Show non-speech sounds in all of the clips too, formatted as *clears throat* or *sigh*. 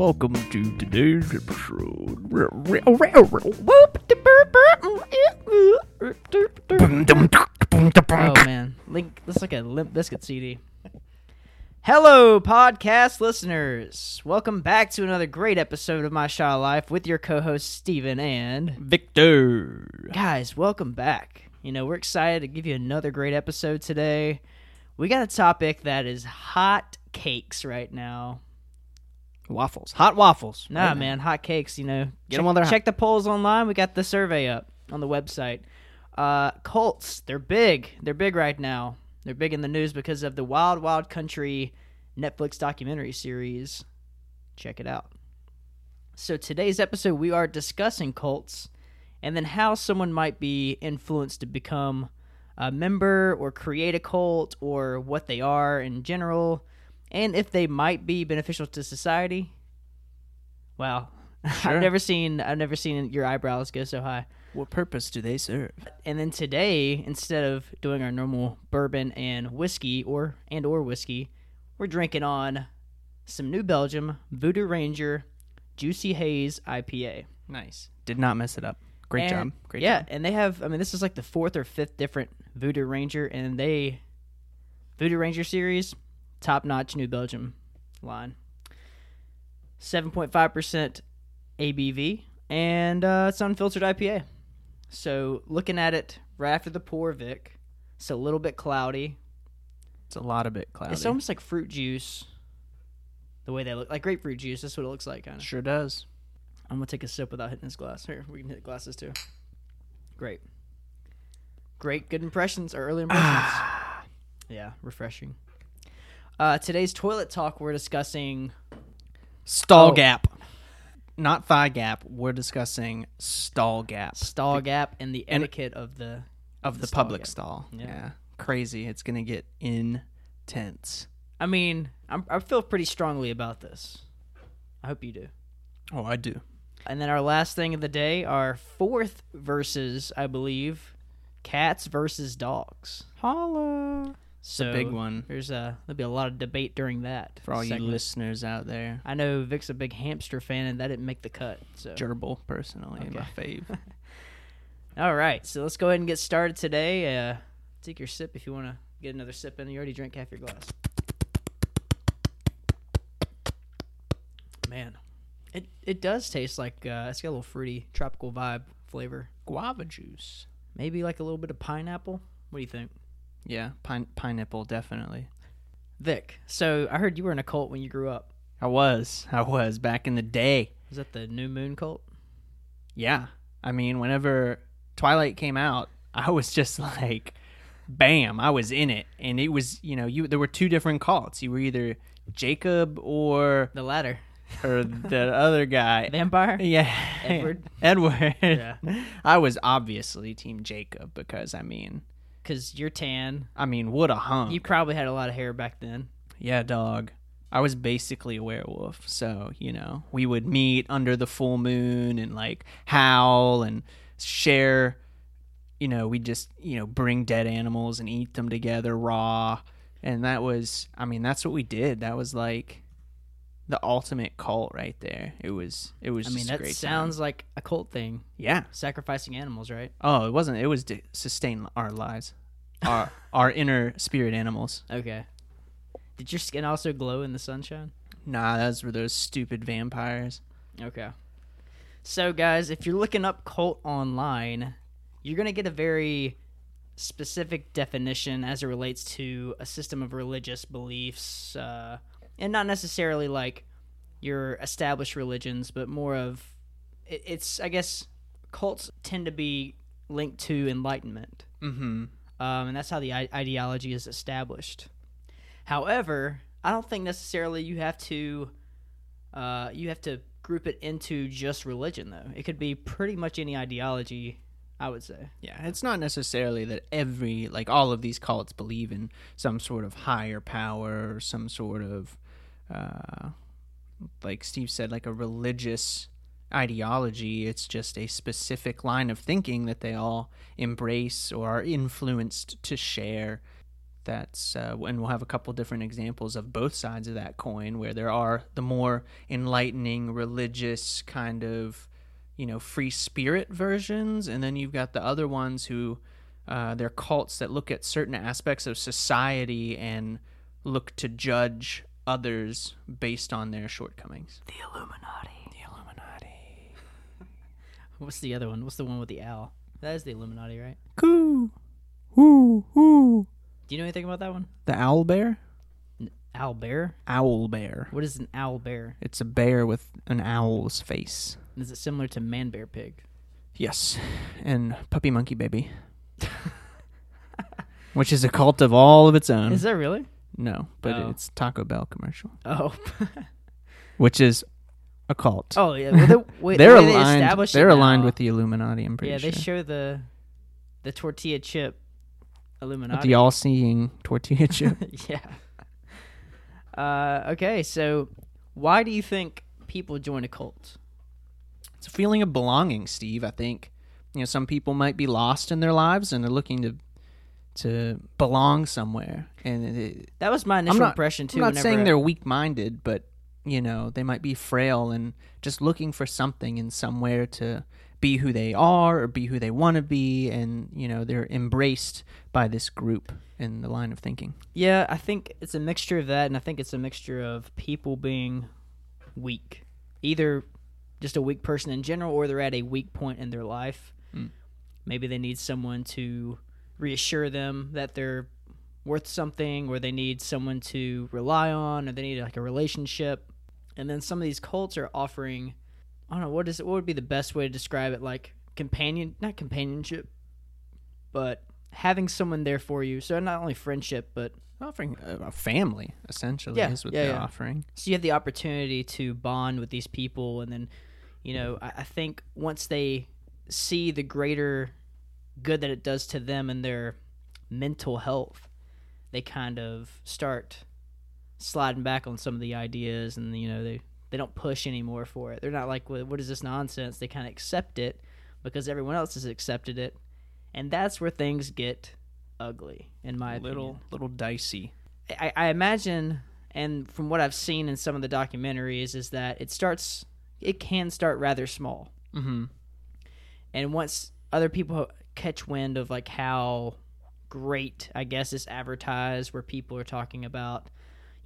welcome to today's episode. Oh man, Link. This is like a Limp Bizkit CD. Hello, podcast listeners. Welcome back to another great episode of My of Life with your co-host Steven and Victor. guys. Welcome back. You know we're excited to give you another great episode today. We got a topic that is hot cakes right now. Waffles. Hot waffles. Nah, Right. man, hot cakes. You know, Get check, 'em while they're hot. check the polls online. We got the survey up on the website. Uh, Colts, they're big. They're big right now. They're big in the news because of the Wild Wild Country Netflix documentary series. Check it out. So today's episode, we are discussing Colts, and then how someone might be influenced to become a member or create a cult, or what they are in general, and if they might be beneficial to society. Wow, *laughs* Sure. I've never seen I've never seen your eyebrows go so high. What purpose do they serve? And then today, instead of doing our normal bourbon and whiskey or and or whiskey, we're drinking on some New Belgium Voodoo Ranger Juicy Haze IPA. Nice. Did not mess it up. Great And- job. Great yeah, job. and they have. I mean, this is like the fourth or fifth different Voodoo Ranger, and they Voodoo Ranger series, top notch New Belgium line. Seven point five percent ABV, and uh, it's unfiltered IPA. So looking at it right after the pour, Vic, it's a little bit cloudy. It's a lot of bit cloudy. It's almost like fruit juice. The way they look, like grapefruit juice. That's what it looks like, kind of. sure does. I'm gonna take a sip without hitting this glass. Here, we can hit glasses too. Great, great, good impressions or early impressions. *sighs* yeah, refreshing. Uh, today's toilet talk. We're discussing. Stall Oh. gap. Not thigh gap. We're discussing stall gap stall gap and the and- etiquette of the of the, stall public gap. stall. Yeah. Crazy. It's going to get intense. I mean, I'm, I feel pretty strongly about this. I hope you do. Oh, I do. And then our last thing of the day, our fourth versus, I believe, cats versus dogs. Holla. So a big one. There's a there'll be a lot of debate during that For all you listeners out there. I know Vic's a big hamster fan, and that didn't make the cut. So Gerbil, personally, my fave. *laughs* all right, so let's go ahead and get started today. Uh, take your sip if you want to get another sip in. You already drank half your glass. Man, it it does taste like uh, it's got a little fruity tropical vibe flavor. Guava juice. Maybe like a little bit of pineapple. What do you think, Yeah, pine- pineapple, definitely. Vic? So I heard you were in a cult when you grew up. I was. I was back in the day. Was that the New Moon cult? Yeah. I mean, whenever Twilight came out, I was just *laughs* like, bam, I was in it. And it was, you know, you there were two different cults. You were either Jacob or The latter, or the other guy. *laughs* vampire. Yeah. Edward? *laughs* Edward. Yeah. I was obviously team Jacob because I mean, Because you're tan. I mean, what a hunk. You probably had a lot of hair back then. Yeah, dog. I was basically a werewolf, so you know we would meet under the full moon and like howl and share. You know, we just you know bring dead animals and eat them together raw, and that was. I mean, that's what we did. That was like the ultimate cult right there. It was. It was. I mean, that sounds time. like a cult thing. Yeah. Sacrificing animals, right? Oh, it wasn't. It was to sustain our lives, our *laughs* our inner spirit animals. Okay. Did your skin also glow in the sunshine? Nah, those were those stupid vampires. Okay. So, guys, if you're looking up cult online, you're going to get a very specific definition as it relates to a system of religious beliefs, uh, and not necessarily like your established religions, but more of it, it's, I guess, cults tend to be linked to enlightenment. Mm-hmm. um, and that's how the I- ideology is established. However, I don't think necessarily you have to uh, you have to group it into just religion, though. It could be pretty much any ideology. I would say. Yeah, it's not necessarily that every like all of these cults believe in some sort of higher power or some sort of uh like Steve said like a religious ideology. It's just a specific line of thinking that they all embrace or are influenced to share. that's uh, and we'll have a couple different examples of both sides of that coin where there are the more enlightening religious kind of you know free spirit versions and then you've got the other ones who uh, they're cults that look at certain aspects of society and look to judge others based on their shortcomings The Illuminati. the illuminati *laughs* What's the other one? What's the one with the owl? That is the Illuminati, right? coo whoo whoo Do you know anything about that one? the owl bear Owl bear? owl bear What is an owl bear? it's a bear with an owl's face Is it similar to man bear pig? Yes, and Puppy Monkey Baby, *laughs* which is a cult of all of its own. Is that really? No, but Oh. it's Taco Bell commercial, Oh. *laughs* which is a cult. oh yeah. Well, the way, they're *laughs* the way they aligned. it They're aligned now- with the Illuminati. I'm pretty Yeah, they show the the tortilla chip with Illuminati. the all-seeing tortilla *laughs* chip. yeah. Uh, okay, so why do you think people join a cult? it's a feeling of belonging, Steve. I think you know some people might be lost in their lives and they're looking to to belong somewhere. And it, That was my initial not- impression too. I'm not saying I- they're weak-minded, but you know they might be frail and just looking for something in somewhere to be who they are or be who they want to be, and you know they're embraced by this group in the line of thinking. Yeah, I think it's a mixture of that, and I think it's a mixture of people being weak, either just a weak person in general, or they're at a weak point in their life. Mm. Maybe they need someone to reassure them that they're worth something, or they need someone to rely on, or they need like a relationship. And then some of these cults are offering, I don't know, what is it? What would be the best way to describe it? Like companion, not companionship, but having someone there for you. So not only friendship, but Offering a, a family essentially Yeah, is what yeah, they're yeah. offering. so you have the opportunity to bond with these people and then you know I, I think once they see the greater good that it does to them and their mental health they kind of start sliding back on some of the ideas and you know they they don't push anymore for it they're not like "What- what is this nonsense they kind of accept it because everyone else has accepted it and that's where things get ugly in my little opinion. little dicey. I, I imagine, and from what I've seen in some of the documentaries, is that it starts, it can start rather small, Mm-hmm. and once other people catch wind of like how great, I guess, is advertised, where people are talking about,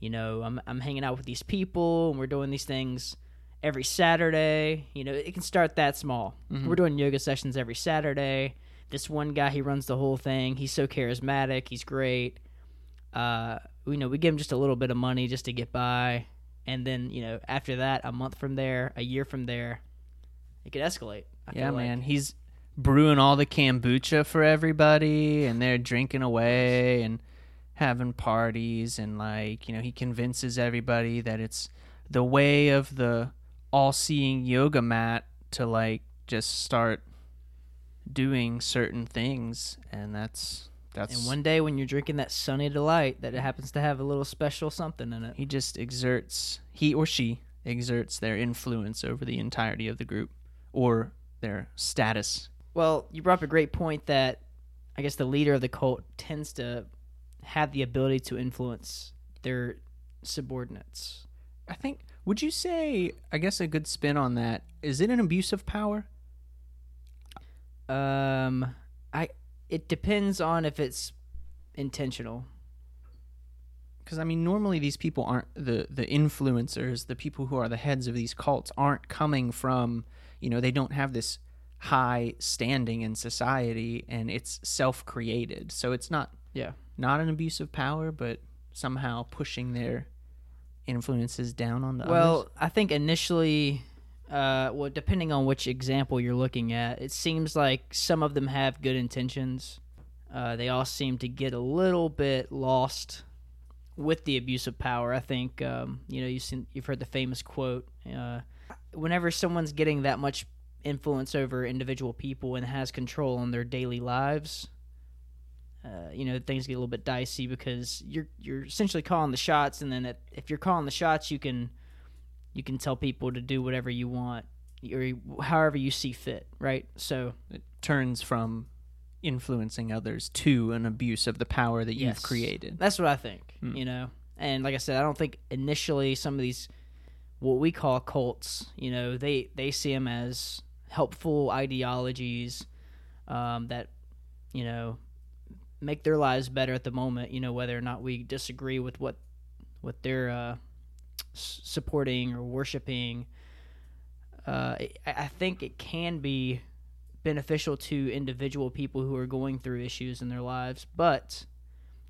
you know, I'm I'm hanging out with these people and we're doing these things every Saturday. You know, it can start that small. We're doing yoga sessions every Saturday. This one guy, he runs the whole thing. He's so charismatic. He's great. Uh, you know, we give him just a little bit of money just to get by, and then you know, after that, a month from there, a year from there, it could escalate. I Yeah, feel like. man. He's brewing all the kombucha for everybody, and they're drinking away and having parties, and like you know, he convinces everybody that it's the way of the all-seeing yoga mat to like just start doing certain things, and that's that's And one day when you're drinking that sunny delight, that it happens to have a little special something in it. he just exerts he or she exerts their influence over the entirety of the group or their status Well, you brought up a great point that I guess the leader of the cult tends to have the ability to influence their subordinates. I think. Would you say? I guess a good spin on that is it an abuse of power? Um, I it depends on if it's intentional. Because I mean, normally these people aren't the the influencers, the people who are the heads of these cults aren't coming from. You know, they don't have this high standing in society, and it's self created. So it's not Yeah. not an abuse of power, but somehow pushing their influences down on the Well, others. I think initially, uh, well, depending on which example you're looking at, it seems like some of them have good intentions. Uh, they all seem to get a little bit lost with the abuse of power. I think um, you know you've seen, you've heard the famous quote: uh, "Whenever someone's getting that much influence over individual people and has control on their daily lives." Uh, you know things get a little bit dicey because you're you're essentially calling the shots, and then if you're calling the shots, you can you can tell people to do whatever you want or however you see fit, right? So it turns from influencing others to an abuse of the power that Yes. you've created. That's what I think. Hmm. You know, and like I said, I don't think initially some of these what we call cults, you know, they they see them as helpful ideologies um, that you know make their lives better at the moment. You know, whether or not we disagree with what what they're uh, supporting or worshiping. Uh, I, I think it can be beneficial to individual people who are going through issues in their lives, but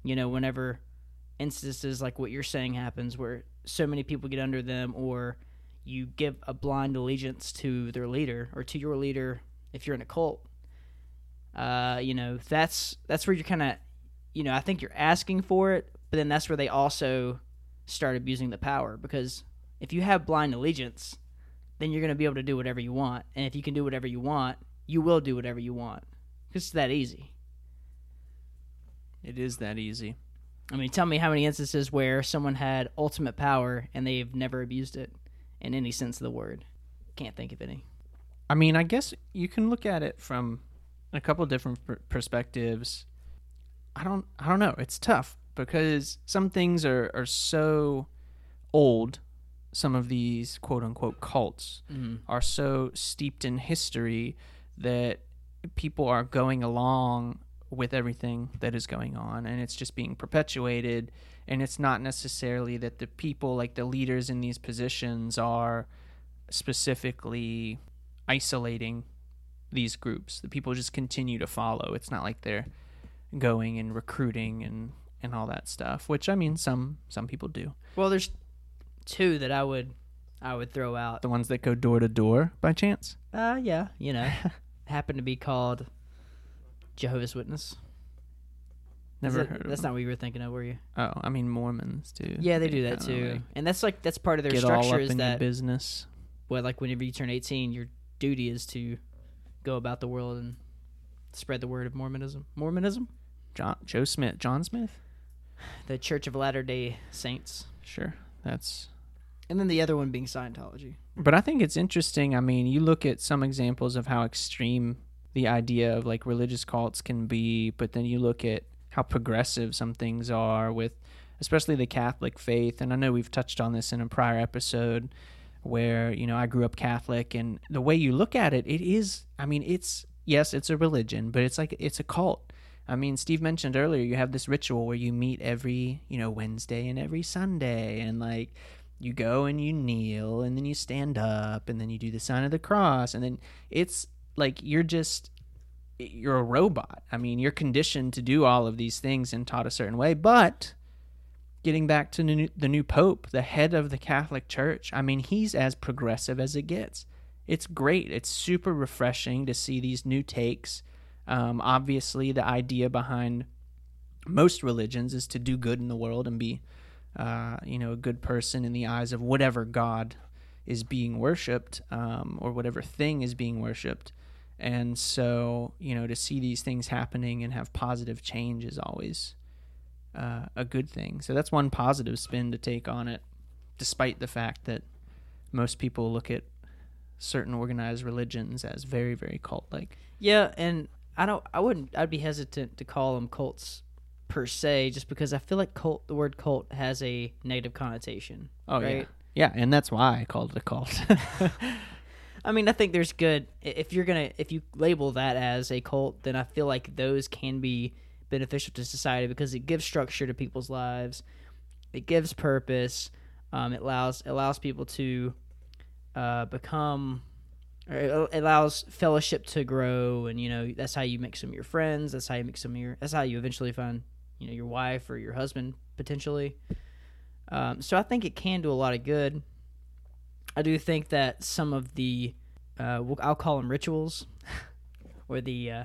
you know, whenever instances like what you're saying happens where so many people get under them or you give a blind allegiance to their leader or to your leader if you're in a cult. Uh, you know that's that's where you're kind of you know i think you're asking for it but then that's where they also start abusing the power because if you have blind allegiance then you're going to be able to do whatever you want. And if you can do whatever you want you will do whatever you want. 'Cause it's that easy. It is that easy. I mean, tell me how many instances where someone had ultimate power and they've never abused it in any sense of the word. Can't think of any. I mean, I guess you can look at it from a couple different per- perspectives. I don't I don't know. It's tough because some things are are so old. Some of these quote unquote cults Mm-hmm. are so steeped in history that people are going along with everything that is going on and it's just being perpetuated and it's not necessarily that the people like the leaders in these positions are specifically isolating these groups the people just continue to follow it's not like they're going and recruiting and and all that stuff which i mean some some people do Well, there's two that I would I would throw out. the ones that go door to door by chance Uh, yeah, you know, *laughs* happen to be called Jehovah's Witness. Never that- heard of That's them. not what you were thinking of, were you? Oh, I mean Mormons too. Yeah, they do that too, like, and that's like that's part of their get all structure up is in that business. well, like whenever you turn 18, your duty is to go about the world and spread the word of Mormonism. Mormonism, John Joe Smith, John Smith. *sighs* the Church of Latter Day Saints. Sure, that's. And then the other one being Scientology. But I think it's interesting. I mean, you look at some examples of how extreme the idea of like religious cults can be, but then you look at how progressive some things are with, especially the Catholic faith. And I know we've touched on this in a prior episode where you know I grew up Catholic, and the way you look at it, it is. I mean, it's yes, it's a religion, but it's like it's a cult. I mean, Steve mentioned earlier you have this ritual where you meet every you know Wednesday and every Sunday, and like you go and you kneel, and then you stand up, and then you do the sign of the cross, and then it's like you're just you're a robot. I mean, you're conditioned to do all of these things and taught a certain way, but getting back to the new, pope, the head of the Catholic Church. I mean, he's as progressive as it gets. It's great. It's super refreshing to see these new takes. Um, obviously, the idea behind most religions is to do good in the world and be, uh, you know, a good person in the eyes of whatever God is being worshipped um, or whatever thing is being worshipped. And so, you know, to see these things happening and have positive change is always uh, a good thing. So that's one positive spin to take on it, despite the fact that most people look at certain organized religions as very, very cult like. Yeah, and I don't. I wouldn't. I'd be hesitant to call them cults per se, just because I feel like cult. The word cult has a negative connotation. Oh, yeah. Yeah, and that's why I called it a cult. *laughs* *laughs* I mean, I think there's good. If you're gonna, if you label that as a cult, then I feel like those can be beneficial to society because it gives structure to people's lives. It gives purpose. Um, it allows allows people to uh, become. It allows fellowship to grow, and you know that's how you make some of your friends. That's how you make some of your. That's how you eventually find, you know, your wife or your husband potentially. Um, so I think it can do a lot of good. I do think that some of the, uh, I'll call them rituals, *laughs* or the, uh,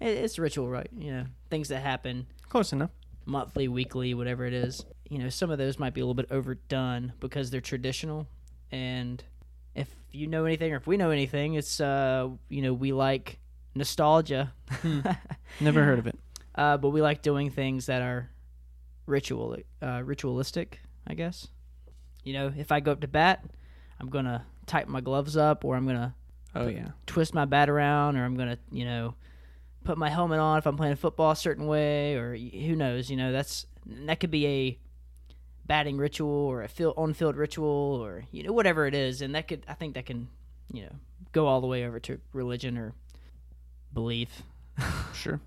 it, it's ritual, right? You know, things that happen Close enough. monthly, weekly, whatever it is. You know, some of those might be a little bit overdone because they're traditional. And if you know anything, or if we know anything, it's, uh, you know, we like nostalgia. *laughs* Never heard of it. uh, but we like doing things that are ritual, uh, ritualistic, I guess. You know, if I go up to bat, I'm gonna tighten my gloves up, or I'm gonna Oh, yeah. twist my bat around, or I'm gonna, you know, put my helmet on if I'm playing football a certain way, or who knows? You know, that's that could be a batting ritual or a field on field ritual or you know whatever it is, and that could I think that can you know go all the way over to religion or belief. *laughs* Sure.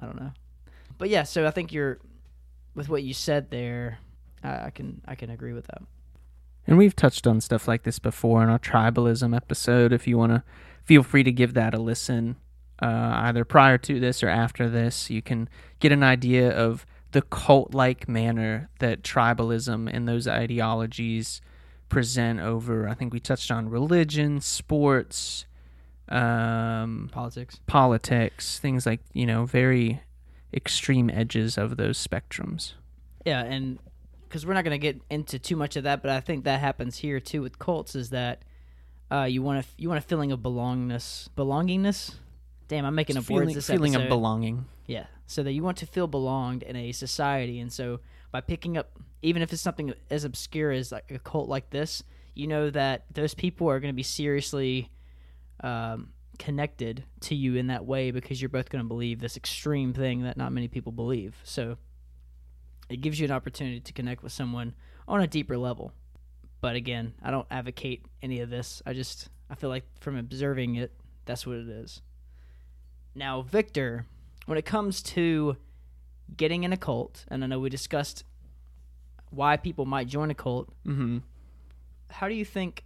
I don't know, but yeah. So I think you're with what you said there. I, I can I can agree with that. And we've touched on stuff like this before in our tribalism episode. If you want to, feel free to give that a listen, uh, either prior to this or after this. You can get an idea of the cult like manner that tribalism and those ideologies present over. I think we touched on religion, sports, um, Politics. politics, things like, you know, very extreme edges of those spectrums. Yeah, and because we're not going to get into too much of that, but I think that happens here too with cults is that uh, you want a you want a feeling of belongingness, belongingness. Damn, I'm making up feeling, words this feeling episode. of belonging. Yeah, so that you want to feel belonged in a society, and so by picking up, even if it's something as obscure as like a cult like this, you know that those people are going to be seriously um, connected to you in that way because you're both going to believe this extreme thing that not many people believe. So it gives you an opportunity to connect with someone on a deeper level. But again, I don't advocate any of this. I just I feel like from observing it, that's what it is. Now, Victor, when it comes to getting in a cult, and I know we discussed why people might join a cult, Mm-hmm. how do you think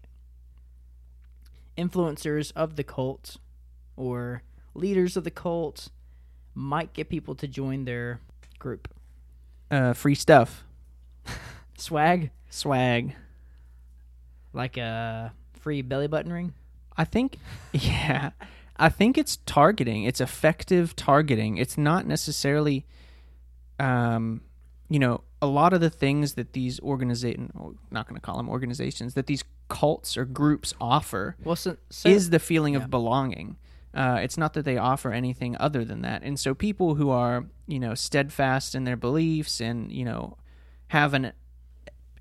influencers of the cult or leaders of the cult might get people to join their group? Uh, free stuff. Swag, Swag. like a free belly button ring. I think, *laughs* yeah, I think it's targeting. It's effective targeting. It's not necessarily, um, you know, a lot of the things that these organizations, not going to call them organizations, that these cults or groups offer Well, so, so is the feeling yeah. of belonging. Uh, it's not that they offer anything other than that. And so people who are, you know, steadfast in their beliefs and, you know, have an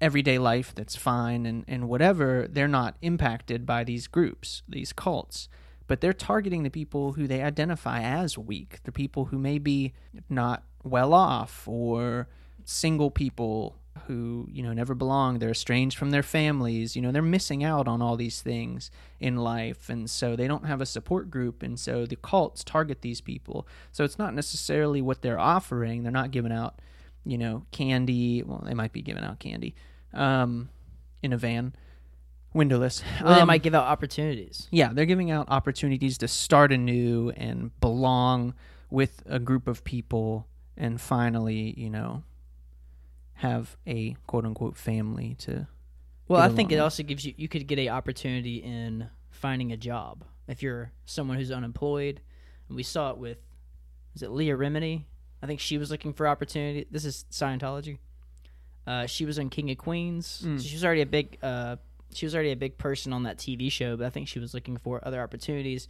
everyday life that's fine and, and whatever, they're not impacted by these groups, these cults. But they're targeting the people who they identify as weak, the people who may be not well off or single people who, you know, never belong. They're estranged from their families. You know, they're missing out on all these things in life. And so they don't have a support group. And so the cults target these people. So it's not necessarily what they're offering. They're not giving out, you know, candy. Well, they might be giving out candy um, in a van, windowless. well, they Um, might give out opportunities. yeah, they're giving out opportunities to start anew and belong with a group of people and finally, you know, have a quote unquote family to. Well, I think it also gives you you could get a opportunity in finding a job if you're someone who's unemployed. And we saw it with is it Leah Remini? I think she was looking for opportunity. This is Scientology. Uh, she was on King of Queens. Mm. So she was already a big uh, she was already a big person on that TV show, but I think she was looking for other opportunities.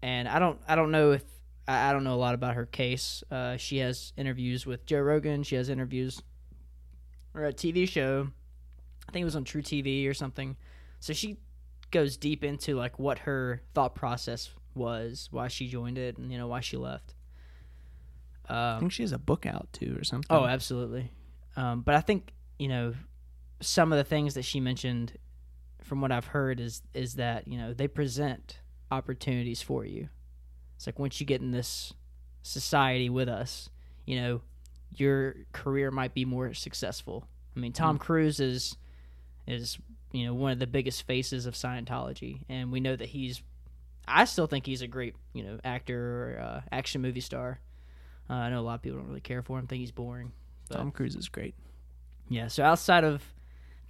And I don't I don't know if I, I don't know a lot about her case. Uh, she has interviews with Joe Rogan. She has interviews or a TV show. I think it was on truTV or something. So she goes deep into like what her thought process was, why she joined it, and you know why she left. I Um, think she has a book out too or something. oh, absolutely. Um, but I think you know some of the things that she mentioned, from what I've heard, is is that you know they present opportunities for you. It's like once you get in this society with us, you know, your career might be more successful. I mean, Tom Cruise is is you know one of the biggest faces of Scientology, and we know that he's. I still think he's a great you know actor, or, uh, action movie star. Uh, I know a lot of people don't really care for him, think he's boring. but- Tom Cruise is great. Yeah, so outside of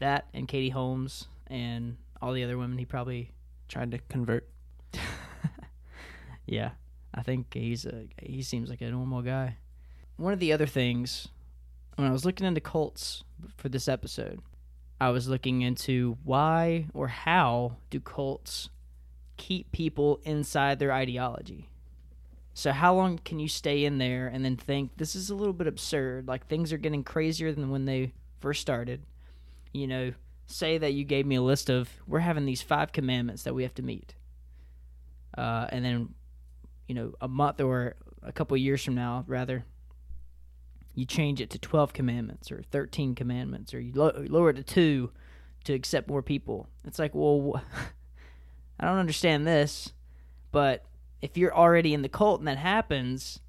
that and Katie Holmes and all the other women, he probably Tried to convert. *laughs* Yeah, I think he's a he seems like a normal guy. One of the other things when I was looking into cults for this episode, I was looking into why or how do cults keep people inside their ideology. So how long can you stay in there and then think this is a little bit absurd, like things are getting crazier than when they first started. You know, say that you gave me a list of we're having these five commandments that we have to meet. Uh, and then you know, a month or a couple years from now, rather, you change it to 12 commandments or 13 commandments or you lo- lower it to 2 to accept more people. It's like, well, *laughs* I don't understand this, but if you're already in the cult and that happens,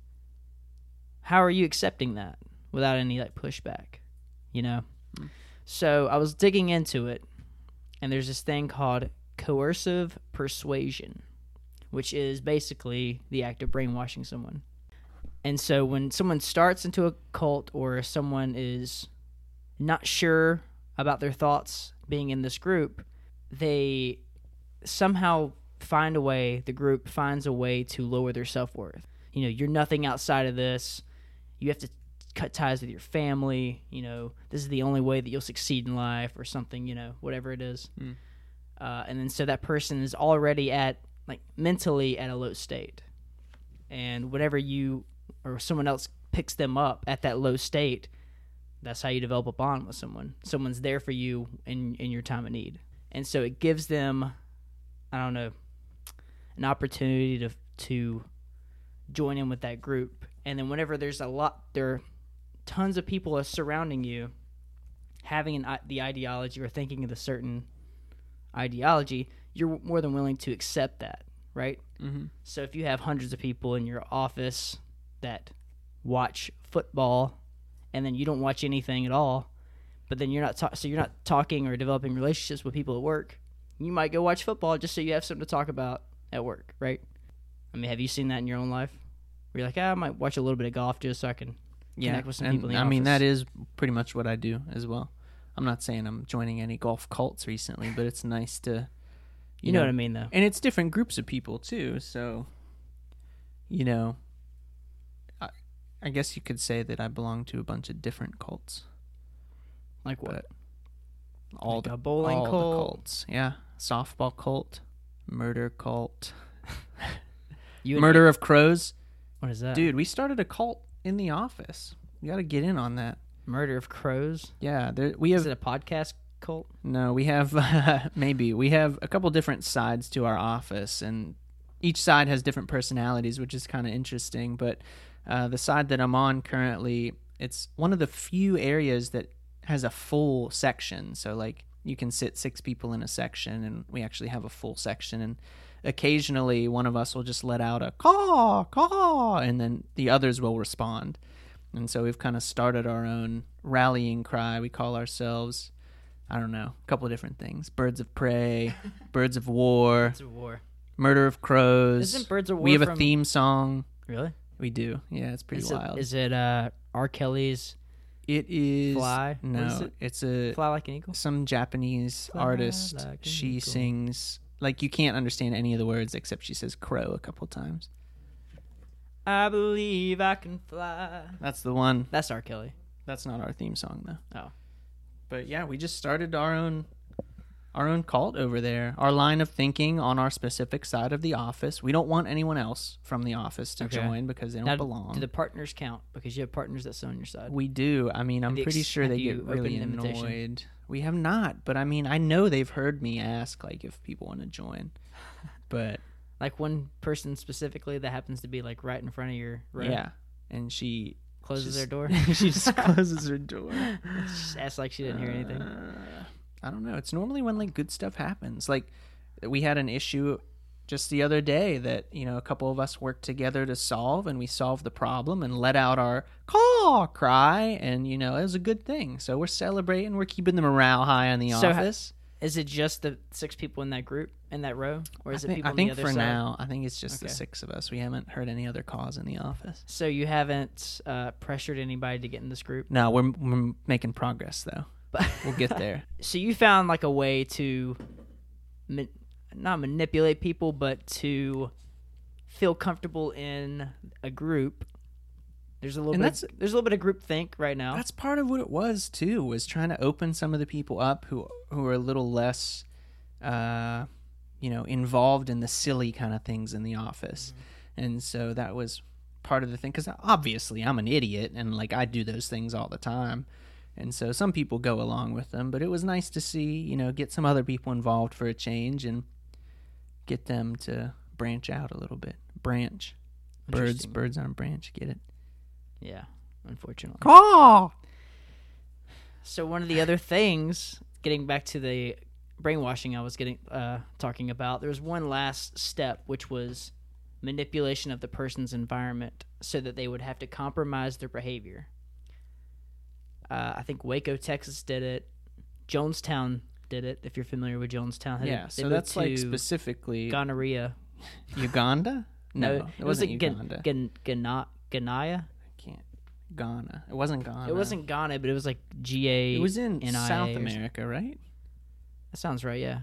how are you accepting that without any like pushback? You know? So I was digging into it, and there's this thing called coercive persuasion, which is basically the act of brainwashing someone. And so when someone starts into a cult or someone is not sure about their thoughts being in this group, they somehow find a way, the group finds a way to lower their self worth. You know, you're nothing outside of this. You have to cut ties with your family. You know, this is the only way that you'll succeed in life or something, you know, whatever it is. Mm. Uh, and then so that person is already at, like, mentally at a low state. And whatever you or someone else picks them up at that low state, that's how you develop a bond with someone. Someone's there for you in in your time of need, and so it gives them, I don't know, an opportunity to to join in with that group. And then whenever there's a lot, there are tons of people are surrounding you, having an, the ideology or thinking of a certain ideology, you're more than willing to accept that, right? Mm-hmm. So if you have hundreds of people in your office that watch football, and then you don't watch anything at all, but then you're not ta- so you're not talking or developing relationships with people at work, you might go watch football just so you have something to talk about at work, right? I mean, have you seen that in your own life? Where you're like, ah, I might watch a little bit of golf just so I can Yeah, connect with some people in the I mean that is pretty much what I do as well. I'm not saying I'm joining any golf cults recently, but it's nice to, You, know, what I mean, though. and it's different groups of people too. So, you know, I guess you could say that I belong to a bunch of different cults. Like what? But all Like the bowling all the cults, yeah, softball cult, murder cult, *laughs* murder of crows. What is that, Dude, we started a cult in the office. You got to get in on that. Murder of crows. Yeah, there, we have Is it a podcast cult? No, we have *laughs* maybe we have a couple different sides to our office, and each side has different personalities, which is kind of interesting. But uh, the side that I'm on currently, it's one of the few areas that has a full section. So like you can sit six people in a section, and we actually have a full section. And occasionally, one of us will just let out a caw caw, and then the others will respond. And so we've kind of started our own rallying cry. We call ourselves I don't know, a couple of different things. Birds of prey, *laughs* birds of war, It's a war. murder of crows. Isn't Birds of War we have a theme song. Really? We do. Yeah, it's pretty is wild. is it uh, R. Kelly's it is Fly? No, is it? it's a "Fly Like an Eagle"? some Japanese Fly artist. like she eagle. sings like you can't understand any of the words except she says crow a couple times. I believe I can fly. That's the one. That's R. Kelly. That's not our theme song though. Oh. But yeah, we just started our own our own cult over there. Our line of thinking on our specific side of the office. We don't want anyone else from the office to Okay. join because they don't Now, belong. do the partners count? Because you have partners that sit on your side. we do. I mean, I'm the pretty ex- sure have they you get opened really an invitation? annoyed. We have not, but I mean, I know they've heard me ask like if people want to join. *laughs* But Like one person specifically that happens to be like right in front of your row. yeah, and she Closes their door. *laughs* she just *laughs* closes her door. Just acts like she didn't hear anything. Uh, I don't know. It's normally when like good stuff happens. Like we had an issue just the other day that you know a couple of us worked together to solve, and we solved the problem and let out our caw cry, and you know it was a good thing. So we're celebrating. We're keeping the morale high in the So ha- office. Is it just the six people in that group in that row, or is I it think, people I on think the other for side? now, I think it's just the six of us. We haven't heard any other calls in the office. So you haven't uh, pressured anybody to get in this group. No, we're we're making progress though. But *laughs* We'll get there. *laughs* so you found like a way to ma- not manipulate people, but to feel comfortable in a group. There's a little And bit. that's- there's a little bit of group think right now. That's part of what it was too. Was trying to open some of the people up who who are a little less, uh, you know, involved in the silly kind of things in the office, and so that was part of the thing. Because obviously I'm an idiot and like I do those things all the time, and so some people go along with them. But it was nice to see you know get some other people involved for a change and get them to branch out a little bit. Branch. Birds, birds on a branch. Get it? Yeah, unfortunately. Caw. So one of the other things, getting back to the brainwashing I was getting uh, talking about, there was one last step, which was manipulation of the person's environment, so that they would have to compromise their behavior. Uh, I think Waco, Texas, did it. Jonestown did it. If you're familiar with Jonestown, Yeah. they So that's like specifically gonorrhea. Uganda. *laughs* No, it, was wasn't Uganda. Gan- Gana- Ganaya. I can't. Ghana. It wasn't Ghana. It wasn't Ghana, but it was like G A. It was in NIA South America, right? That sounds right. Yeah.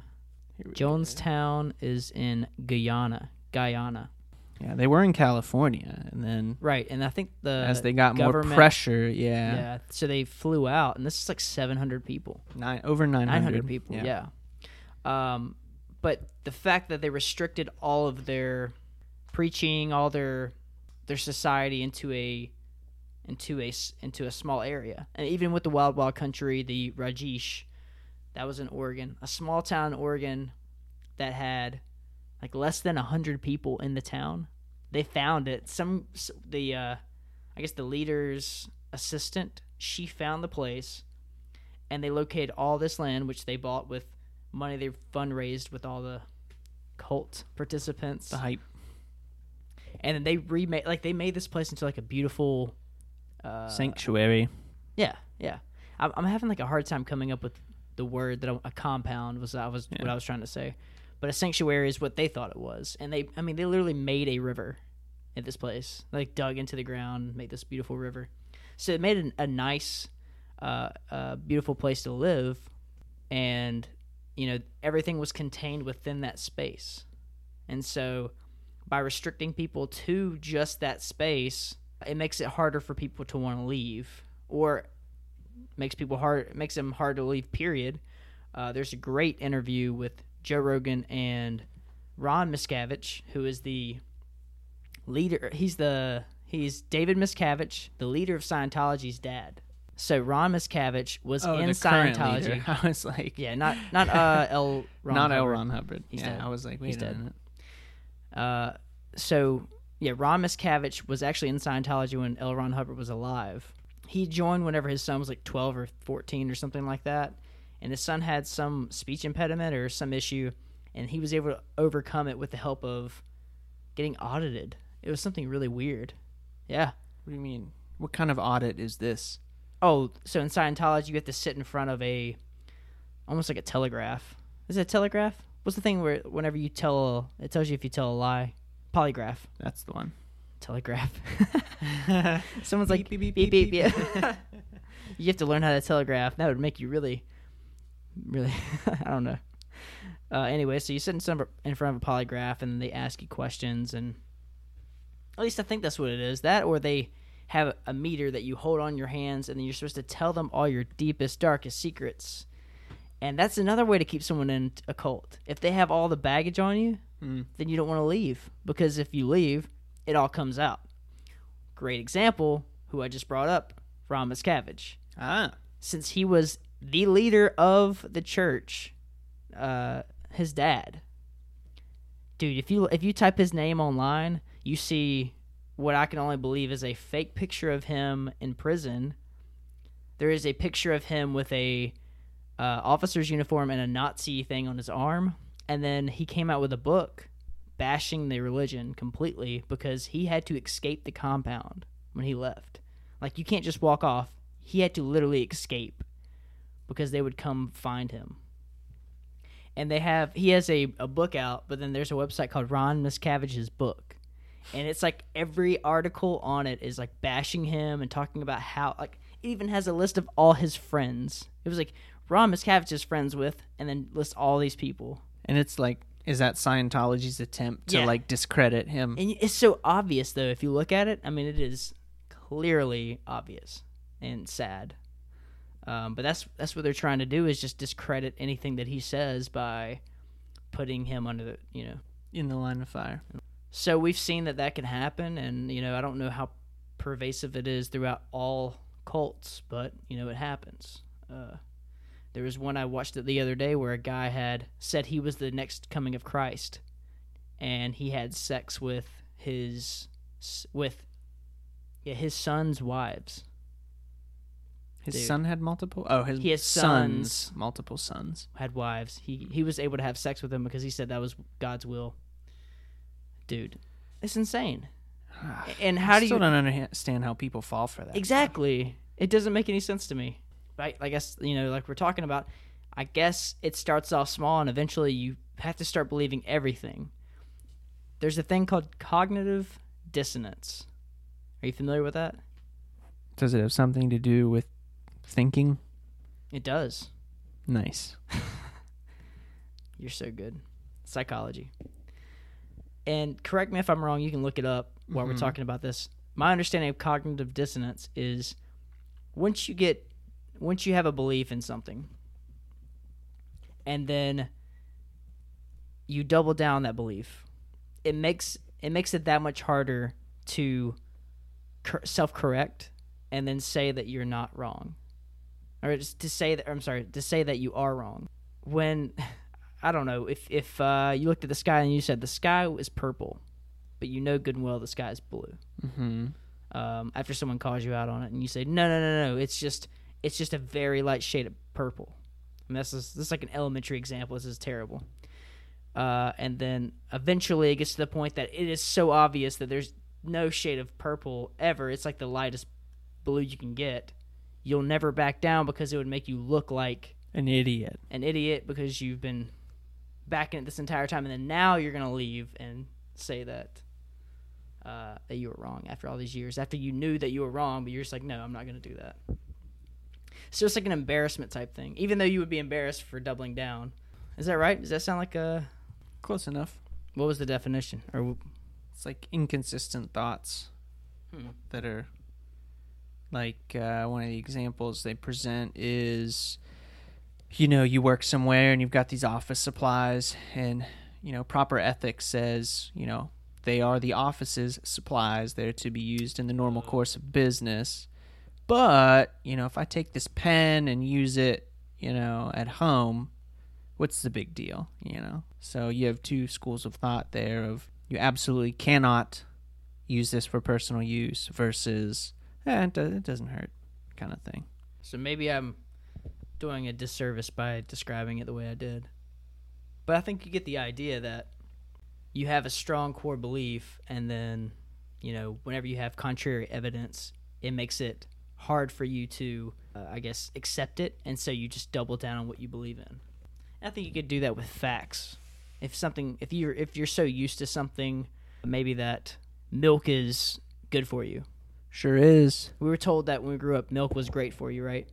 We go. Jonestown is in Guyana. Guyana. Yeah, they were in California, and then Right, and I think the as they got more pressure, yeah, yeah. so they flew out, and this is like 700 people, nine over nine 900 people, yeah. Um, but the fact that they restricted all of their preaching, all their their society into a into a into a small area, and even with the Wild Wild Country, the Rajneesh, that was in Oregon, a small town in Oregon that had like less than 100 people in the town. They found it. Some the uh I guess the leader's assistant, she found the place and they located all this land which they bought with money they fundraised with all the cult participants. The hype. And then they remade like they made this place into like a beautiful uh Sanctuary. yeah, yeah. I'm, I'm having like a hard time coming up with the word that I, a compound was. I was what I was trying to say, but a sanctuary is what they thought it was, and they. I mean, they literally made a river at this place, like dug into the ground, made this beautiful river. So it made an, a nice, uh, uh, beautiful place to live, and you know everything was contained within that space, and so by restricting people to just that space, it makes it harder for people to want to leave, or makes people hard makes them hard to leave. Period. Uh, there's a great interview with Joe Rogan and Ron Miscavige, who is the leader. He's the he's David Miscavige, the leader of Scientology's dad. So Ron Miscavige was Oh, in Scientology. *laughs* I was like, Yeah, not not uh *laughs* L. Ron not L. Hubbard. Ron Hubbard. He's yeah, dead. I was like, wait He's a dead. minute. Uh, so yeah, Ron Miscavige was actually in Scientology when L. Ron Hubbard was alive. He joined whenever his son was like twelve or fourteen or something like that, and his son had some speech impediment or some issue, and he was able to overcome it with the help of getting audited. It was something really weird. Yeah. What do you mean? What kind of audit is this? Oh, so in Scientology, you have to sit in front of a, almost like a telegraph. Is it a telegraph? What's the thing where whenever you tell, it tells you if you tell a lie? Polygraph. That's the one. telegraph. *laughs* Someone's like Beep, beep beep, beep beep, *laughs* you have to learn how to telegraph. That would make you really, really. *laughs* I don't know. Uh, anyway, so you sit in, some, in front of a polygraph and they ask you questions, and at least I think that's what it is. That or they have a meter that you hold on your hands, and then you're supposed to tell them all your deepest, darkest secrets. And that's another way to keep someone in a cult. If they have all the baggage on you, Mm. then you don't want to leave because if you leave, it all comes out. Great example, who I just brought up, Ron Miscavige. Ah, Since he was the leader of the church, uh, his dad. Dude, if you if you type his name online, you see what I can only believe is a fake picture of him in prison. There is a picture of him with a uh, officer's uniform and a Nazi thing on his arm, and then he came out with a book bashing the religion completely because he had to escape the compound when he left. Like you can't just walk off. He had to literally escape because they would come find him. And they have he has a, a book out, but then there's a website called Ron Miscavige's book. And it's like every article on it is like bashing him and talking about how like it even has a list of all his friends. It was like Ron Miscavige is friends with and then list all these people. and it's like, is that Scientology's attempt to Yeah. like discredit him? And it's so obvious though if you look at it. I mean, it is clearly obvious and sad. Um, but that's that's what they're trying to do is just discredit anything that he says by putting him under the you know. in the line of fire. So we've seen that that can happen, and you know I don't know how pervasive it is throughout all cults, but you know it happens. Uh, there was one I watched it the other day where a guy had said he was the next coming of Christ, and he had sex with his with yeah his son's wives. His Dude. son had multiple. Oh, his He has sons, sons. multiple sons. Had wives. He he was able to have sex with them because he said that was God's will. Dude, it's insane. *sighs* And how I do still you don't understand how people fall for that. Exactly. It doesn't make any sense to me. Right? I guess, you know, like we're talking about, I guess it starts off small and eventually you have to start believing everything. There's a thing called cognitive dissonance. Are you familiar with that? Does it have something to do with thinking? It does. Nice. *laughs* You're so good. Psychology. And correct me if I'm wrong, you can look it up while we're Mhm. talking about this. My understanding of cognitive dissonance is once you get once you have a belief in something and then you double down that belief, it makes it makes it that much harder to cor- self-correct and then say that you're not wrong. Or just to say that I'm sorry, to say that you are wrong. When *laughs* I don't know if if uh, you looked at the sky and you said the sky is purple, but you know good and well the sky is blue. Mm-hmm. Um, after someone calls you out on it and you say no no no no it's just it's just a very light shade of purple. Mean, this is this is like an elementary example. This is terrible. Uh, and then eventually it gets to the point that it is so obvious that there's no shade of purple ever. It's like the lightest blue you can get. You'll never back down because it would make you look like An idiot. an idiot because you've been backing it this entire time, and then now you're gonna leave and say that uh, that you were wrong after all these years, after you knew that you were wrong, but you're just like, no, I'm not gonna do that. It's just like an embarrassment type thing, even though you would be embarrassed for doubling down. Is that right? Does that sound like a Close enough. what was the definition? Or It's like inconsistent thoughts Hmm. that are like uh, one of the examples they present is you know you work somewhere and you've got these office supplies and you know proper ethics says you know they are the office's supplies. They're to be used in the normal course of business. But you know if i take this pen and use it you know at home what's the big deal you know? So you have two schools of thought there of you absolutely cannot use this for personal use versus eh, it, do- it doesn't hurt kind of thing So maybe I'm doing a disservice by describing it the way I did. But I think you get the idea that you have a strong core belief, and then, you know, whenever you have contrary evidence, it makes it hard for you to, uh, I guess, accept it, and so you just double down on what you believe in. I think you could do that with facts. If something, if you're if you're so used to something, maybe that milk is good for you. Sure is We were told that when we grew up, milk was great for you, right?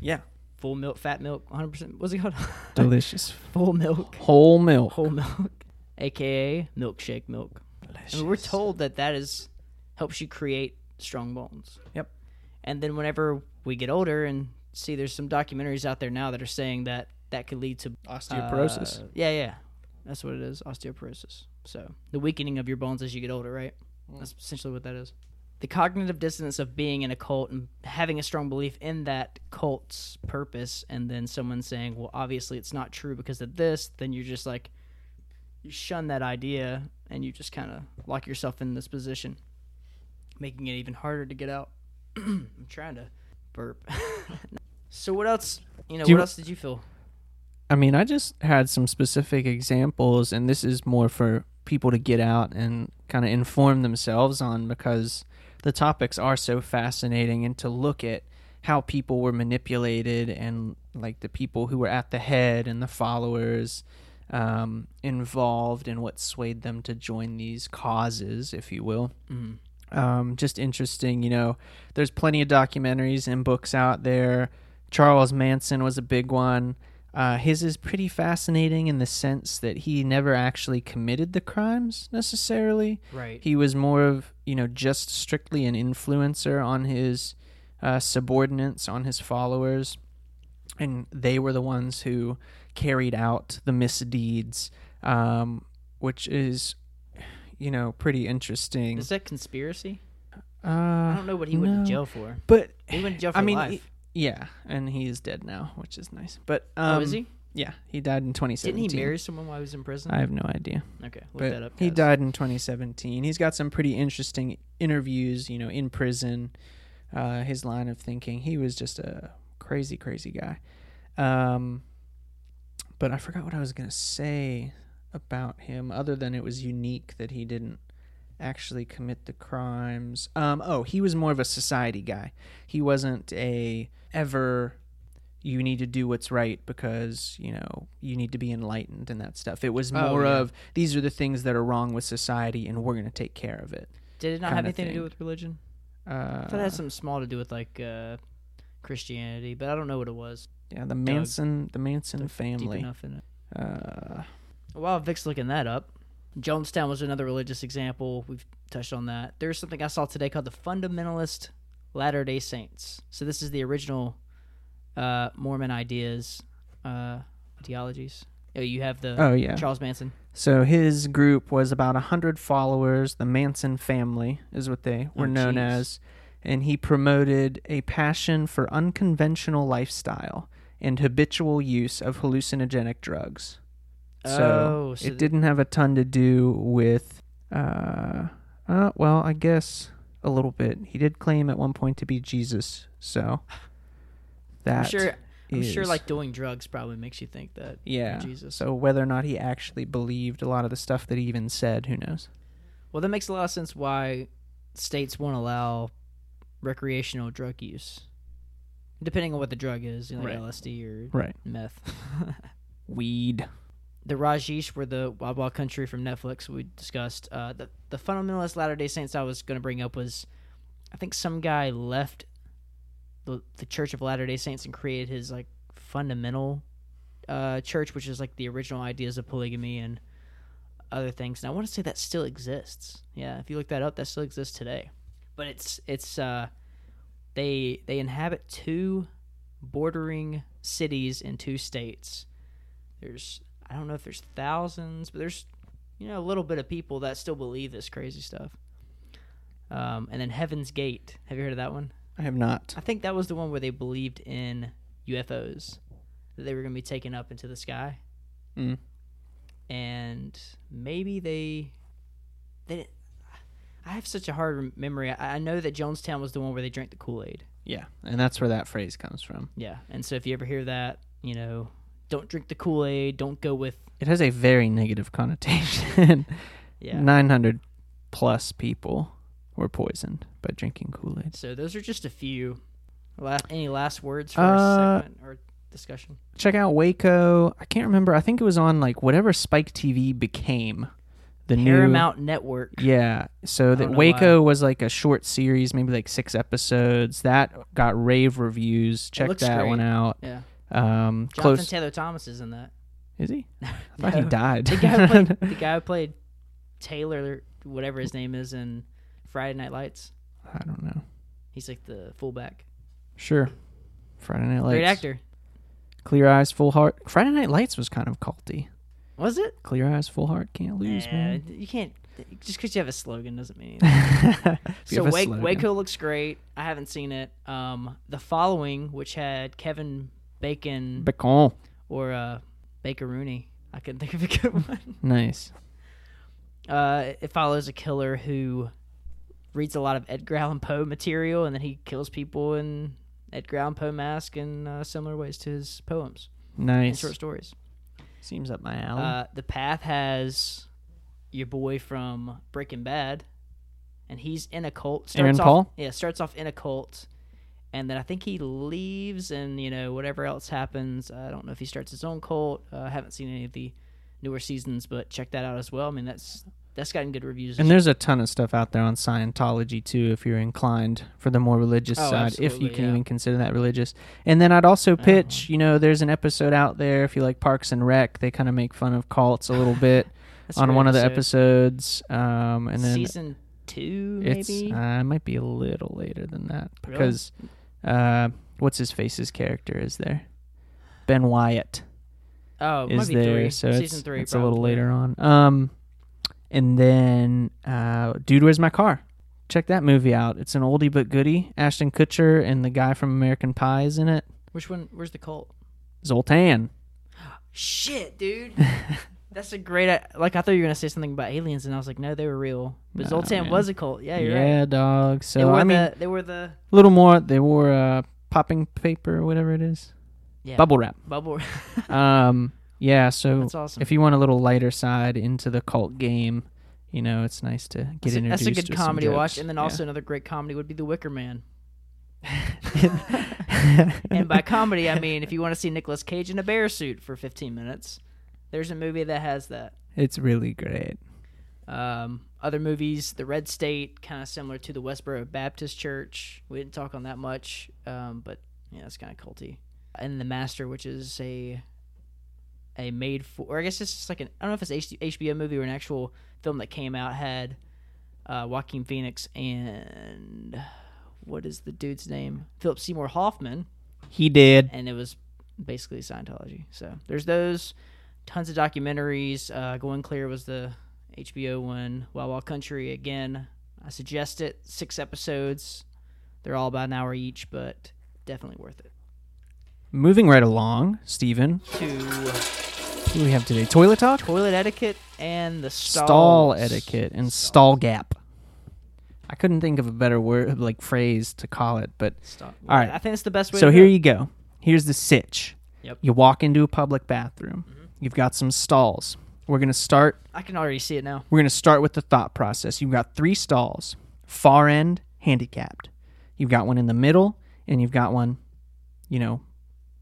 yeah full milk, fat milk, 100%. What's it called? *laughs* delicious full milk, whole milk whole milk, aka milkshake milk. I mean, we're told that that is helps you create strong bones. Yep. And then whenever we get older and see, there's some documentaries out there now that are saying that that could lead to osteoporosis uh, yeah, yeah, that's what it is, osteoporosis. So the weakening of your bones as you get older, right? That's essentially what that is. The cognitive dissonance of being in a cult and having a strong belief in that cult's purpose, and then someone saying, "Well, obviously it's not true because of this," then you're just like, you shun that idea and you just kind of lock yourself in this position, making it even harder to get out. *clears throat* I'm trying to burp. *laughs* so what else? You know, Do you- what else did you feel? I mean, I just had some specific examples, and this is more for people to get out and kind of inform themselves on because the topics are so fascinating and to look at how people were manipulated and like the people who were at the head and the followers um, involved and what swayed them to join these causes, if you will Mm. um, just interesting. You know, there's plenty of documentaries and books out there. Charles Manson was a big one. Uh, his is pretty fascinating in the sense that he never actually committed the crimes necessarily. Right. He was more of, you know, just strictly an influencer on his uh, subordinates, on his followers. And they were the ones who carried out the misdeeds, um, which is, you know, pretty interesting. Is that conspiracy? Uh, I don't know what he went to jail for. But He went to jail for I mean, life. Yeah, and he is dead now, which is nice. But oh, um, is he? Yeah, he died in 2017. Didn't he marry someone while he was in prison? I have no idea. okay, look but that up. he died in 2017. He's got some pretty interesting interviews, you know, in prison. Uh, his line of thinking. He was just a crazy, crazy guy. Um, but I forgot what I was gonna say about him, other than it was unique that he didn't actually commit the crimes. Um, oh, he was more of a society guy. He wasn't a ever you need to do what's right because you know you need to be enlightened and that stuff. It was Oh, more yeah. of these are the things that are wrong with society and we're going to take care of it. Did it not have anything to do with religion? Uh, I thought it had something small to do with like uh, Christianity, but I don't know what it was. yeah, the Manson, the Manson Deep family. enough in it. Uh, While Vic's looking that up, Jonestown was another religious example. We've touched on that. There's something I saw today called the Fundamentalist Latter Day Saints. So this is the original uh, Mormon ideas, uh, ideologies. Oh, you have the oh yeah. Charles Manson. So his group was about a hundred followers. The Manson family is what they were Oh, known jeez. as, and he promoted a passion for unconventional lifestyle and habitual use of hallucinogenic drugs. So, oh, so it th- didn't have a ton to do with, uh, uh, well, I guess a little bit. He did claim at one point to be Jesus, so that I'm sure. I'm sure like doing drugs probably makes you think that. yeah. Jesus. So whether or not he actually believed a lot of the stuff that he even said, who knows? Well, that makes a lot of sense why states won't allow recreational drug use, depending on what the drug is, you know, like Right. LSD or Right. meth. *laughs* Weed. The Rajneesh were the Wild Wild Country from Netflix we discussed. Uh, the the fundamentalist Latter Day Saints I was going to bring up was, I think some guy left the the Church of Latter Day Saints and created his like fundamental uh, church, which is like the original ideas of polygamy and other things. And I want to say that still exists. Yeah, if you look that up, that still exists today. But it's it's uh, they they inhabit two bordering cities in two states. There's I don't know if there's thousands, but there's you know a little bit of people that still believe this crazy stuff. Um, and then Heaven's Gate. Have you heard of that one? I have not. I think that was the one where they believed in UFOs that they were going to be taken up into the sky, Mm. and maybe they they. I have such a hard memory. I, I know that Jonestown was the one where they drank the Kool Aid. Yeah, and that's where that phrase comes from. Yeah, and so if you ever hear that, you know, don't drink the Kool Aid. Don't go with It has a very negative connotation. *laughs* yeah. 900 plus people were poisoned by drinking Kool Aid. So those are just a few. La- any last words for Uh, our segment or discussion? Check out Waco. I can't remember. I think it was on like whatever Spike TV became. The new Paramount Network. Yeah. So that Waco was like a short series, maybe like six episodes. That got rave reviews. Check that great. one out. Yeah. Um, Jonathan close. Taylor Thomas is in that. Is he? *laughs* I thought he died. The guy who played the *laughs* guy who played Taylor, whatever his name is, in Friday Night Lights. I don't know. He's like the fullback. Sure. Friday Night Lights. Great actor. Clear eyes, full heart. Friday Night Lights was kind of culty. Was it? Clear eyes, full heart, can't lose, Nah, man. you can't. Just because you have a slogan doesn't mean. *laughs* anything. So Wake. Waco looks great. I haven't seen it. Um, the following, which had Kevin Bacon Bacon. or uh, Baker Rooney, I couldn't think of a good one. *laughs* Nice. Uh, it follows a killer who reads a lot of Edgar Allan Poe material, and then he kills people in Edgar Allan Poe mask in uh, similar ways to his poems and Nice. short stories. Seems up my alley. Uh, the Path has your boy from Breaking Bad, and he's in a cult. Starts Aaron off, Paul? Yeah, starts off in a cult, and then I think he leaves, and you know whatever else happens. I don't know if he starts his own cult. Uh, I haven't seen any of the newer seasons, but check that out as well. I mean, that's that's gotten good reviews. and there's a ton of stuff out there on Scientology too, if you're inclined for the more religious Oh, side, if you can yeah. even consider that religious. And then I'd also pitch, you know, there's an episode out there if you like Parks and Rec, they kind of make fun of cults a little bit *laughs* on one of the episodes. Um, and then season two, it's maybe. uh, it might be a little later than that Really? because uh, what's his face's character is there? Ben Wyatt. oh, is there, three. so season it's, three. it's a little later on. Um, and then, uh, dude, where's my car? Check that movie out. It's an oldie but goodie. Ashton Kutcher and the guy from American Pie is in it. Which one? Where's the cult? Zoltan. *gasps* Shit, dude. *laughs* That's a great. uh, Like I thought you were gonna say something about aliens, and I was like, no, they were real. But Nah, Zoltan man. was a cult. Yeah, you're right. yeah, dog. They So were I mean, the. They were the. little more. They wore uh, popping paper or whatever it is, Yeah. bubble wrap. Bubble. *laughs* Um, yeah. So That's awesome. if you want a little lighter side into the cult game, you know, it's nice to get that's, a, introduced. that's a good comedy watch, and then Yeah. also another great comedy would be The Wicker Man. *laughs* *laughs* And by comedy, I mean if you want to see Nicolas Cage in a bear suit for 15 minutes, there's a movie that has that. it's really great. Um, other movies, The Red State, kind of similar to the Westboro Baptist Church. We didn't talk on that much, um, but yeah, it's kind of culty. And The Master, which is a a made for, or I guess it's just like an I don't know if it's HBO movie or an actual film that came out had uh, Joaquin Phoenix and what is the dude's name? Philip Seymour Hoffman He did. and it was basically Scientology. So there's those, tons of documentaries. Uh, Going Clear was the HBO one. Wild Wild Country again. I suggest it. Six episodes. They're all about an hour each, but definitely worth it. Moving right along, Stephen. To What do we have today? Toilet talk? toilet etiquette and the stalls. Stall etiquette and stall gap. I couldn't think of a better word, like phrase to call it, but Stall. All right. I think it's the best way. so to here it. you go. Here's the sitch. Yep. Mm-hmm. You walk into a public bathroom. You've got some stalls. We're gonna start. I can already see it now. We're gonna start with the thought process. You've got three stalls. Far end, handicapped. You've got one in the middle, and you've got one, you know,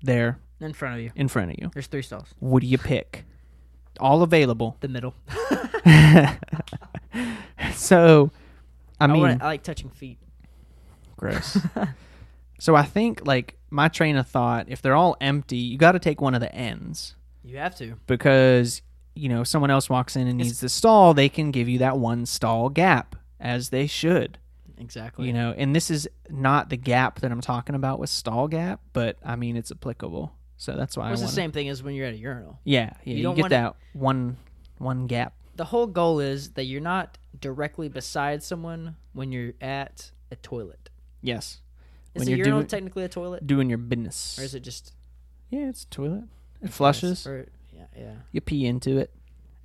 there In front of you. in front of you. There's three stalls. What do you pick? All available. The middle. *laughs* *laughs* So, I I, mean, wanna- I like touching feet. gross. *laughs* so I think like my train of thought, if they're all empty, you got to take one of the ends You have to. because you know if someone else walks in and needs the stall, they can give you that one stall gap as they should. Exactly. You know, and this is not the gap that I'm talking about with stall gap, but I mean it's applicable. So that's why Well, it's I the same thing as when you're at a urinal. Yeah, yeah. You You, don't get wanna- that one one gap. the whole goal is that you're not directly beside someone when you're at a toilet. Yes. Is When a urinal technically a toilet, Doing your business. or is it just Yeah, it's a toilet. It flushes. Or, yeah, yeah. You pee into it.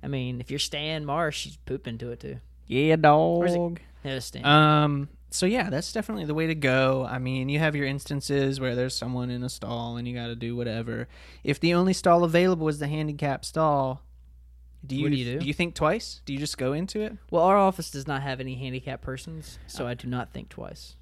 I mean, if you're Stan Marsh, she's poop into it too. Yeah, dog. Stan. Um. So yeah, that's definitely the way to go. I mean, you have your instances where there's someone in a stall and you got to do whatever. If the only stall available is the handicap stall, do you What do you do? Do you think twice? Do you just go into it? well, our office does not have any handicapped persons, so I do not think twice.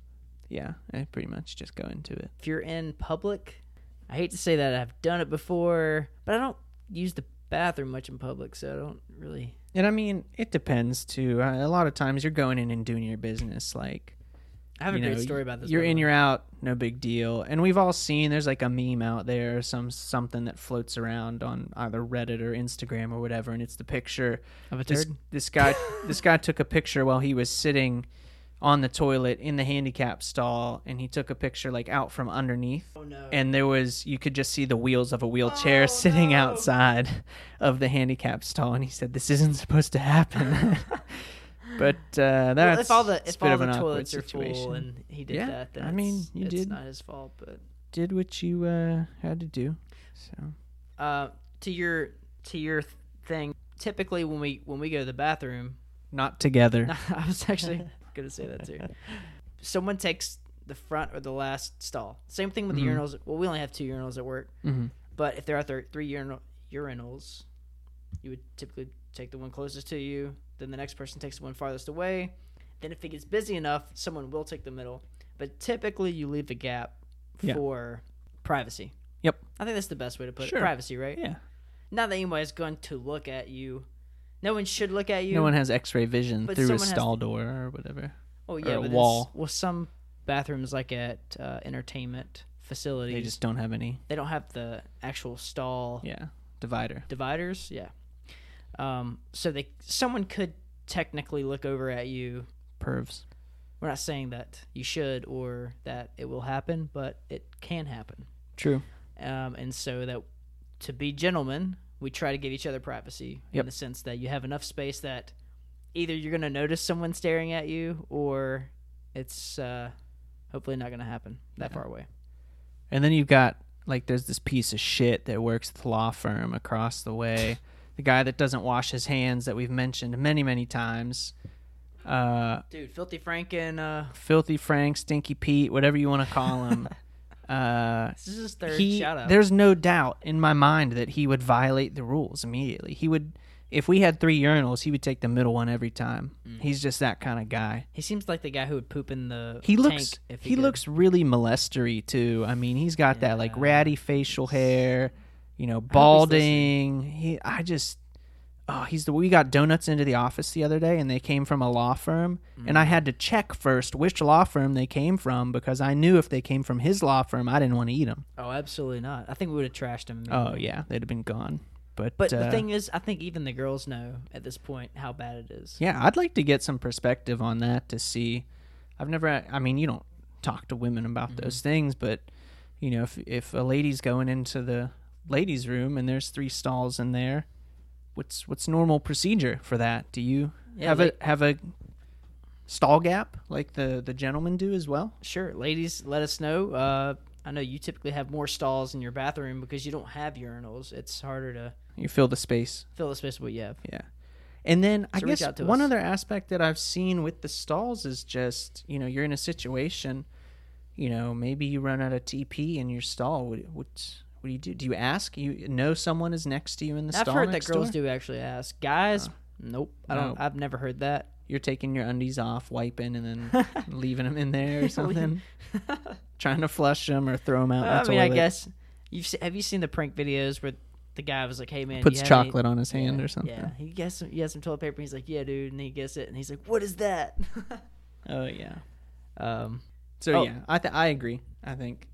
Yeah, I pretty much just go into it. If you're in public, I hate to say that I've done it before, but I don't use the bathroom much in public, so I don't really. And I mean, it depends too. Uh, a lot of times you're going in and doing your business, like I have a you great story about this. You're in, you're out, no big deal. And we've all seen there's like a meme out there, some something that floats around on either Reddit or Instagram or whatever, and it's the picture. of a This, turd. this guy, this guy took a picture while he was sitting on the toilet in the handicap stall, and he took a picture like out from underneath. Oh no! And there was, you could just see the wheels of a wheelchair Oh, sitting no. outside of the handicap stall, and he said, "This isn't supposed to happen." *laughs* but uh, that's well, if all the if all of the toilets are full situation. and he did Yeah, that, then I mean, you it's did. not his fault. But did what you uh, had to do. So uh, to your to your thing, typically when we when we go to the bathroom, not together. *laughs* I was actually gonna say that too. Someone takes the front or the last stall. Same thing with the urinals. Well, we only have two urinals at work, hmm but if there are th- three urinal- urinals, you would typically take the one closest to you. Then the next person takes the one farthest away. Then if it gets busy enough, someone will take the middle. But typically, you leave the gap Yeah. for privacy. Yep. I think that's the best way to put Sure. it. Privacy, right? Yeah. Not that anybody's going to look at you. No one should look at you. No one has X-ray vision But through a someone has stall door or whatever. Oh yeah, a but wall. wall. Well, some bathrooms, like at uh, entertainment facilities, They just don't have any. they don't have the actual stall Yeah, divider. dividers. Yeah. Um. So they someone could technically look over at you. Pervs. We're not saying that you should or that it will happen, but it can happen. True. Um. And so that to be gentlemen, we try to give each other privacy Yep. in the sense that you have enough space that either you're going to notice someone staring at you or it's uh, hopefully not going to happen that Yeah. far away. And then you've got like there's this piece of shit that works at the law firm across the way. *laughs* the guy that doesn't wash his hands that we've mentioned many, many times. Uh, Dude, Filthy Frank and uh, Filthy Frank, Stinky Pete, whatever you want to call him. *laughs* uh, this is his third he, shout out. there's no doubt in my mind that he would violate the rules immediately. He would, if we had three urinals, he would take the middle one every time. Mm. He's just that kind of guy. He seems like the guy who would poop in the He looks, if he, could. looks really molestery too. I mean, he's got that like ratty facial hair, you know, balding. He, I just, oh, he's the. We got donuts into the office the other day, and they came from a law firm, and Mm. I had to check first which law firm they came from because I knew if they came from his law firm, I didn't want to eat them. Oh, absolutely not. I think we would have trashed him. Oh yeah, they'd have been gone. But But uh, the thing is, I think even the girls know at this point how bad it is. Yeah, I'd like to get some perspective on that to see. I've never. I mean, you don't talk to women about Mm-hmm. those things, but you know, if if a lady's going into the ladies' room and there's three stalls in there, what's what's normal procedure for that? Do you Yeah, have like- a have a stall gap like the the gentlemen do as well? Sure, ladies, let us know. Uh, I know you typically have more stalls in your bathroom because you don't have urinals. It's harder to You fill the space. fill the space with what you have. Yeah. And then I So reach guess one us. other aspect that I've seen with the stalls is just, you know, you're in a situation, you know, maybe you run out of TP in your stall. What what, do you do? Do you ask? You know someone is next to you in the I've stall heard that girls door? do actually ask. Guys, nope. I don't. Nope. I've never heard that. You're taking your undies off, wiping, and then *laughs* leaving them in there or *laughs* something. Trying to flush them or throw them out. I mean, I guess you've se- have you seen the prank videos where the guy was like, "Hey man, puts chocolate any- on his hand Yeah, or something. Yeah, he gets some. He has some toilet paper. He's like, "Yeah, dude," and he gets it, and he's like, "What is that?" *laughs* Oh yeah. um, So Oh. yeah, I th- I agree. I think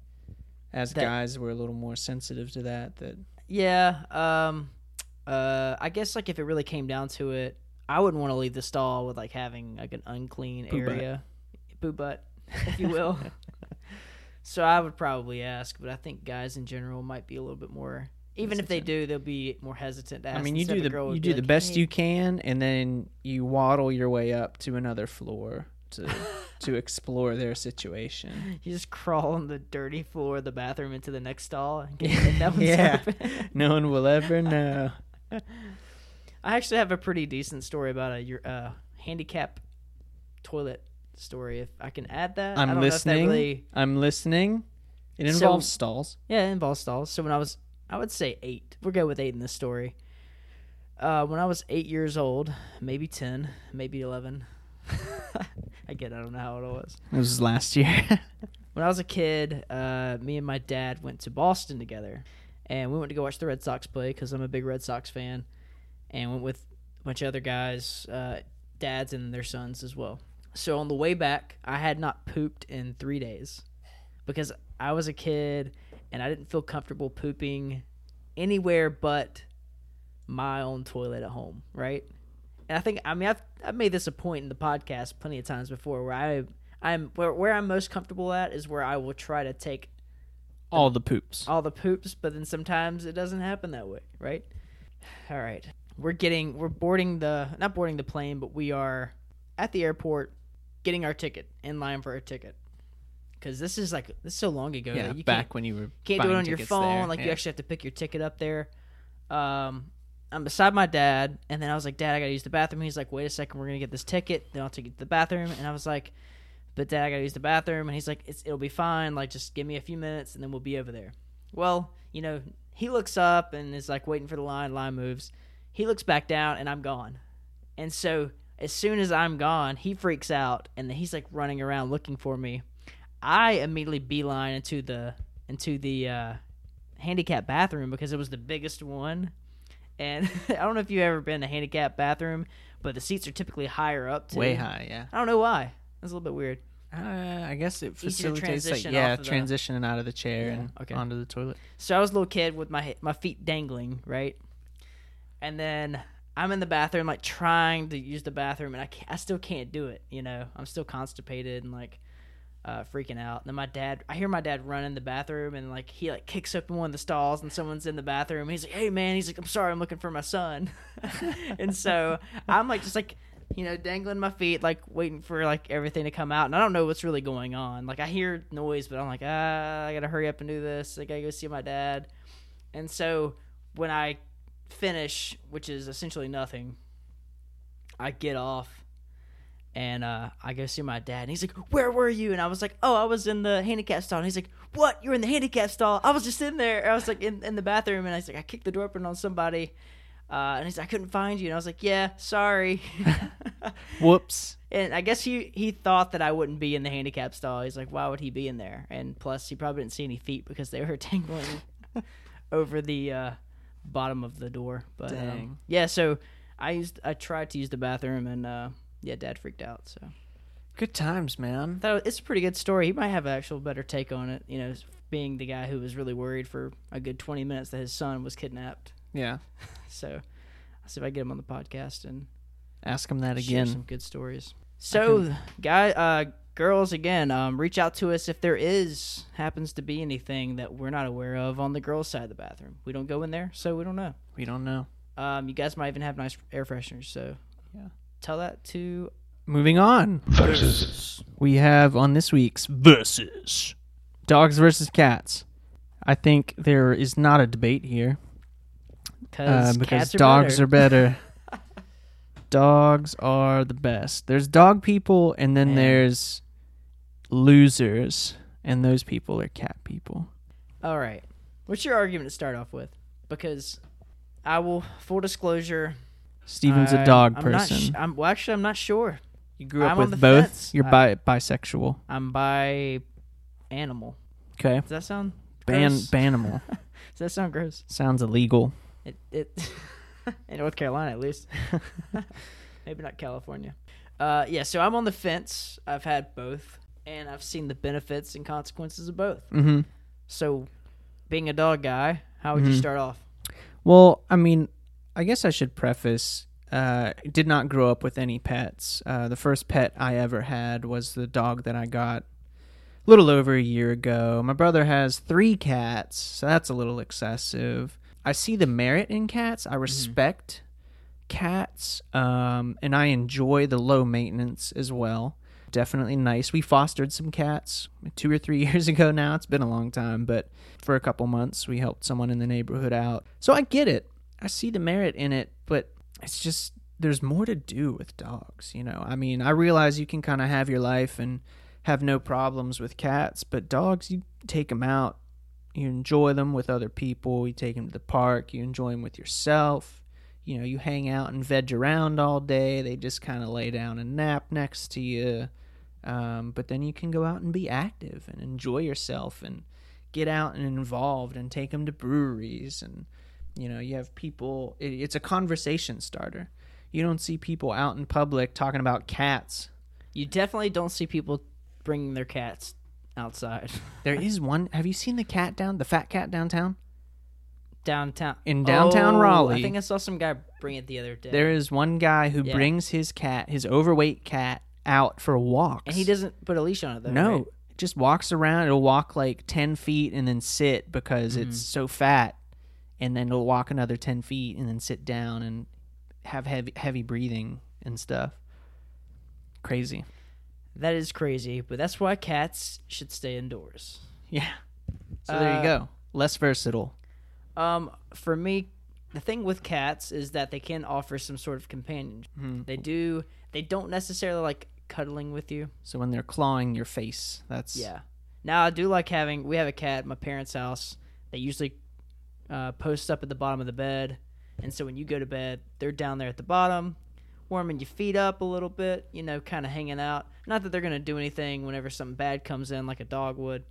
as That- guys we're a little more sensitive to that. That yeah. Um, uh, I guess like if it really came down to it, I wouldn't want to leave the stall with like having like an unclean Poo butt. area, poo butt, if you will. *laughs* *laughs* so I would probably ask, but I think guys in general might be a little bit more. Even if they do, they'll be more hesitant to ask. I mean, you do the you do the best "Hey." you can, and then you waddle your way up to another floor to to explore their situation. *laughs* You just crawl on the dirty floor of the bathroom into the next stall and get if *laughs* that one's Yeah. *laughs* No one will ever know. I actually have a pretty decent story about a your uh, handicap toilet story. If I can add that, I'm if that listening. really- I'm listening. It So- involves stalls. yeah, it involves stalls. So when I was, I would say eight. We'll go with eight in this story. Uh, when I was eight years old, maybe ten, maybe eleven. I get. I don't know how old I was. It was last year. *laughs* When I was a kid, uh, me and my dad went to Boston together, and we went to go watch the Red Sox play because I'm a big Red Sox fan, and went with a bunch of other guys, uh, dads and their sons as well. So on the way back, I had not pooped in three days because I was a kid and I didn't feel comfortable pooping anywhere but my own toilet at home, right? And I think I mean I've I've made this a point in the podcast plenty of times before where I I'm where where I'm most comfortable at is where I will try to take All the poops. all the poops, but then sometimes it doesn't happen that way, right? All right. We're getting we're boarding the not boarding the plane, but we are at the airport getting our ticket in line for our ticket. Cuz this is like this is so long ago yeah, that you back when you were can't do it on your phone. there. Like you actually have to pick your ticket up there. Um, I'm beside my dad, and then I was like, "Dad, I gotta use the bathroom." He's like, "Wait a second, we're gonna get this ticket, then I'll take you to the bathroom." And I was like, "But Dad, I gotta use the bathroom." And he's like, "It'll be fine. Like, just give me a few minutes, and then we'll be over there." Well, you know, he looks up and is like waiting for the line. Line moves. He looks back down, and I'm gone. And so as soon as I'm gone, he freaks out, and he's like running around looking for me. I immediately beeline into the into the uh, handicap bathroom because it was the biggest one. And *laughs* I don't know if you've ever been in a handicap bathroom, but the seats are typically higher up. Too. way high. Yeah. I don't know why. That's a little bit weird. Uh, I guess it facilitates like yeah, of the- transitioning out of the chair Yeah, and okay. onto the toilet. So I was a little kid with my my feet dangling, right? And then I'm in the bathroom, like trying to use the bathroom, and I I still can't do it. You know, I'm still constipated and like uh, freaking out. And then my dad, I hear my dad run in the bathroom, and like he like kicks open one of the stalls, and someone's in the bathroom. He's like, "Hey man," he's like, "I'm sorry, I'm looking for my son." *laughs* and so I'm like just like you know, dangling my feet, like waiting for like everything to come out, and I don't know what's really going on. Like I hear noise, but I'm like, ah, I gotta hurry up and do this. I gotta go see my dad. And so when I finish, which is essentially nothing, I get off and uh, I go see my dad, and he's like, "Where were you?" And I was like, "Oh, I was in the handicap stall." And he's like, "What? You're in the handicap stall?" I was just in there. I was like in, in the bathroom, and I was like, "I kicked the door open on somebody," uh, and he's like, "I couldn't find you." And I was like, "Yeah, sorry." *laughs* Whoops. and I guess he he thought that I wouldn't be in the handicap stall. He's like, "Why would he be in there?" And plus, he probably didn't see any feet because they were *laughs* tangling *laughs* over the uh, bottom of the door. But um, yeah, so I used I tried to use the bathroom, and uh, yeah, Dad freaked out. So Good times, man. thought it's a pretty good story. He might have an actual better take on it. You know, being the guy who was really worried for a good twenty minutes that his son was kidnapped. *laughs* Yeah. So I'll see if I get him on the podcast and Ask him that again. some good stories. So, guy, uh, girls, again, um, reach out to us if there is happens to be anything that we're not aware of on the girls' side of the bathroom. We don't go in there, so we don't know. We don't know. Um, you guys might even have nice air fresheners, so Yeah. Tell that to Moving on. Versus. We have on this week's Versus Dogs versus Cats. I think there is not a debate here cause uh, because cats are dogs better. are better. *laughs* dogs are the best. There's dog people, and then Man. there's losers, and those people are cat people. All right. What's your argument to start off with? Because I will full disclosure. Steven's a dog I'm not person. sh- I'm well, actually I'm not sure. you grew up I'm with both. fence. You're bi- bisexual. I'm bi animal. Okay. Does that sound Ban gross? banimal *laughs* Does that sound gross? sounds illegal. It it *laughs* in North Carolina at least. *laughs* Maybe not California. Uh, yeah, so I'm on the fence. I've had both, and I've seen the benefits and consequences of both. Mm-hmm. So, being a dog guy, how would you Mhm. start off? Well, I mean, I guess I should preface. Uh, did not grow up with any pets. Uh, the first pet I ever had was the dog that I got a little over a year ago. My brother has three cats, so that's a little excessive. I see the merit in cats. I respect cats, um, and I enjoy the low maintenance as well. Definitely nice. We fostered some cats two or three *laughs* years ago now. It's been a long time, but for a couple months we helped someone in the neighborhood out. So I get it. I see the merit in it, but it's just there's more to do with dogs, you know. I mean, I realize you can kind of have your life and have no problems with cats, but dogs you take them out, you enjoy them with other people, you take them to the park, you enjoy them with yourself. You know, you hang out and veg around all day. They just kind of lay down and nap next to you. Um, but then you can go out and be active and enjoy yourself and get out and involved and take them to breweries and you know you have people it, it's a conversation starter you don't see people out in public talking about cats You definitely don't see people bringing their cats outside *laughs* there is one have you seen the cat down the fat cat downtown downtown. In downtown Oh, Raleigh. I think I saw some guy bring it the other day. there is one guy who Yeah. brings his cat his overweight cat out for walks and he doesn't put a leash on it though. no right? it just walks around it'll walk like 10 feet and then sit because mm-hmm. it's so fat and then it'll walk another 10 feet and then sit down and have heavy heavy breathing and stuff crazy That is crazy, but that's why cats should stay indoors. yeah so there Uh, you go less versatile Um, for me, the thing with cats is that they can offer some sort of companionship. Mhm. They do. They don't necessarily like cuddling with you. so when they're clawing your face that's Yeah. Now I do like having. We have a cat at my parents' house. They usually uh, post up at the bottom of the bed, and so when you go to bed, they're down there at the bottom, warming your feet up a little bit. You know, kind of hanging out. Not that they're gonna do anything whenever something bad comes in, like a dog would,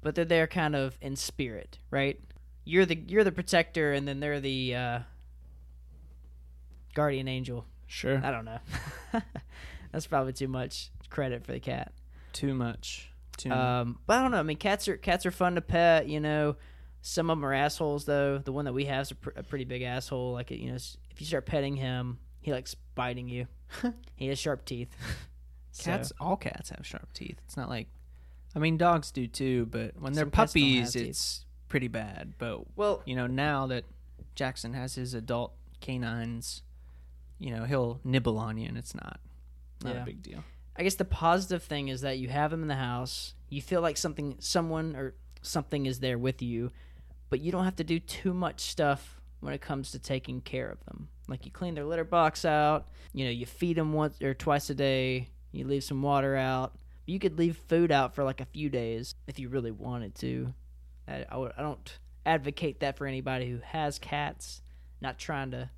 but they're there kind of in spirit, right? You're the you're the protector, and then they're the uh, guardian angel. sure I don't know. *laughs* That's probably too much credit for the cat. too much too much. Um, but I don't know. I mean, cats are cats are fun to pet. You know, some of them are assholes though. The one that we have is a, pr- a pretty big asshole. Like you know, if you start petting him, he likes biting you. *laughs* he has sharp teeth. *laughs* So, cats all cats have sharp teeth it's not like i mean dogs do too but when they're Some cats don't puppies teeth. it's pretty bad but well, you know now that jackson has his adult canines you know he'll nibble on you, and it's not not Yeah. a big deal. I guess the positive thing is that you have him in the house. You feel like something, someone or something is there with you, but you don't have to do too much stuff when it comes to taking care of them. Like you clean their litter box out. You know, you feed them once or twice a day. You leave some water out. You could leave food out for like a few days if you really wanted to. I, I, would- I don't advocate that for anybody who has cats. Not trying to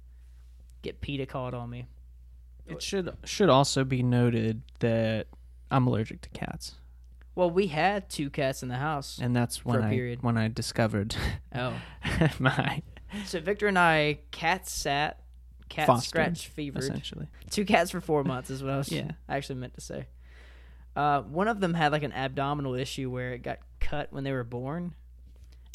get PETA called on me. It should should also be noted that I'm allergic to cats, Well, we had two cats in the house. and that's when I period. when I discovered *laughs* Oh. my So Victor and I cat sat, cat Fostered, scratch fevered. essentially. Two cats for four months is what I was *laughs* Yeah. I actually meant to say. Uh, one of them had like an abdominal issue where it got cut when they were born,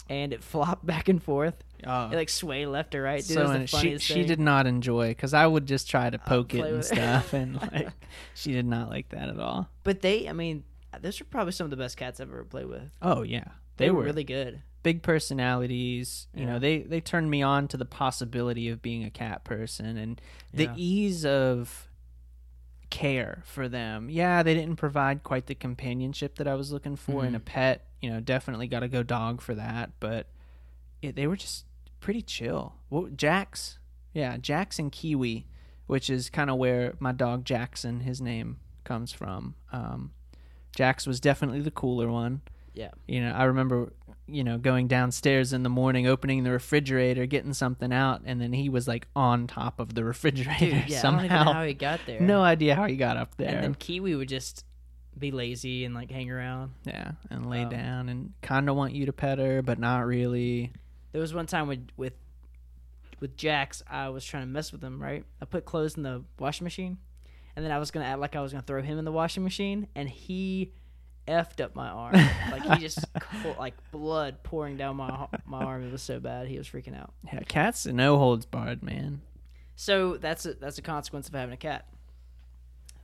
and it *laughs* flopped back and forth. Oh. It like sway left or right. Dude, so it was the and she she thing. did not enjoy because I would just try to poke it and stuff, and like she did not like that at all. But they, I mean, those are probably some of the best cats I've ever played with. Oh yeah, They, were really good. big personalities. You Yeah. know, they they turned me on to the possibility of being a cat person and the Yeah. ease of care for them. Yeah, they didn't provide quite the companionship that I was looking for in a pet. You know, definitely got to go dog for that, but it, they were just pretty chill. Well, Jax, yeah, Jax and Kiwi, which is kind of where my dog Jackson, his name comes from. Um, Jax was definitely the cooler one. Yeah. You know, I remember, you know, going downstairs in the morning, opening the refrigerator, getting something out, and then he was like on top of the *laughs* refrigerator Dude, yeah, I don't even know somehow. how he got there. No idea how he got up there. And then Kiwi would just be lazy and like hang around. yeah, and lay Um, down and kind of want you to pet her, but not really. There was one time with with with Jax, I was trying to mess with him. Right, I put clothes in the washing machine, and then I was gonna act like I was gonna throw him in the washing machine, and he effed up my arm. *laughs* like he just like blood pouring down my my arm. It was so bad. He was freaking out. Yeah, cats no holds barred, man. So that's a, that's a consequence of having a cat.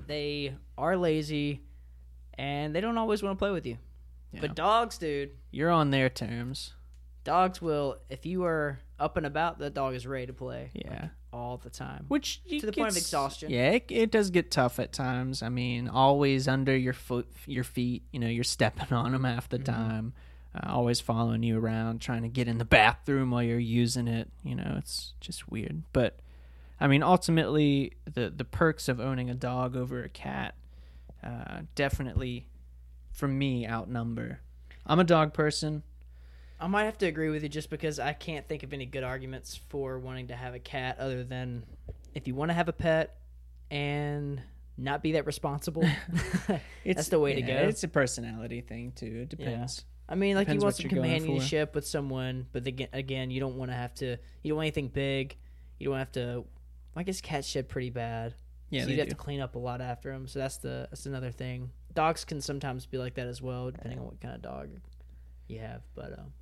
They are lazy, and they don't always want to play with you. Yeah. But dogs, dude, You're on their terms. dogs will. If you are up and about, the dog is ready to play Yeah. All the time. Which To the point of exhaustion. Yeah, it, it does get tough at times. I mean, always under your foot, your feet. You know, you're stepping *laughs* on them half the Mm-hmm. time. Uh, always following you around, trying to get in the bathroom while you're using it. You know, it's just weird. But I mean, ultimately, the the perks of owning a dog over a cat uh, definitely, for me, outnumber. I'm a dog person. I might have to agree with you just because I can't think of any good arguments for wanting to have a cat other than if you want to have a pet and not be that responsible. *laughs* It's That's the way to go. It's a personality thing too. It depends. I mean, like Depends you want some you're going for. companionship with someone, but again, again, you don't want to have to. You don't want anything big. You don't have to. I guess cats shed pretty bad. Yeah, so you'd have to clean up a lot after them. So that's the that's another thing. Dogs can sometimes be like that as well, depending on what kind of dog you have. But um,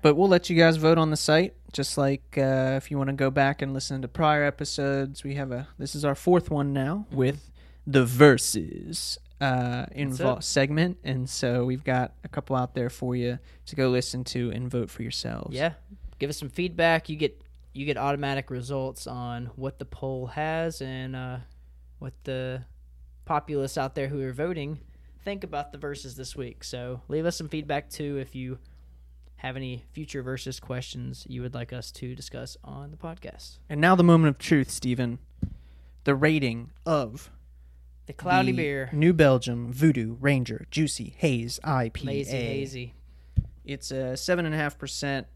But we'll let you guys vote on the site. Just like uh, if you want to go back and listen to prior episodes, we have a. This is our fourth one now Mm-hmm. with the verses uh, invo- segment, and so we've got a couple out there for you to go listen to and vote for yourselves. yeah, give us some feedback. You get you get automatic results on what the poll has and uh, what the populace out there who are voting think about the verses this week. So leave us some feedback too if you have any future versus questions you would like us to discuss on the podcast. And now the moment of truth, Stephen. The rating of The cloudy the beer, New Belgium Voodoo Ranger Juicy Haze IPA. lazy hazy. It's a seven and a half percent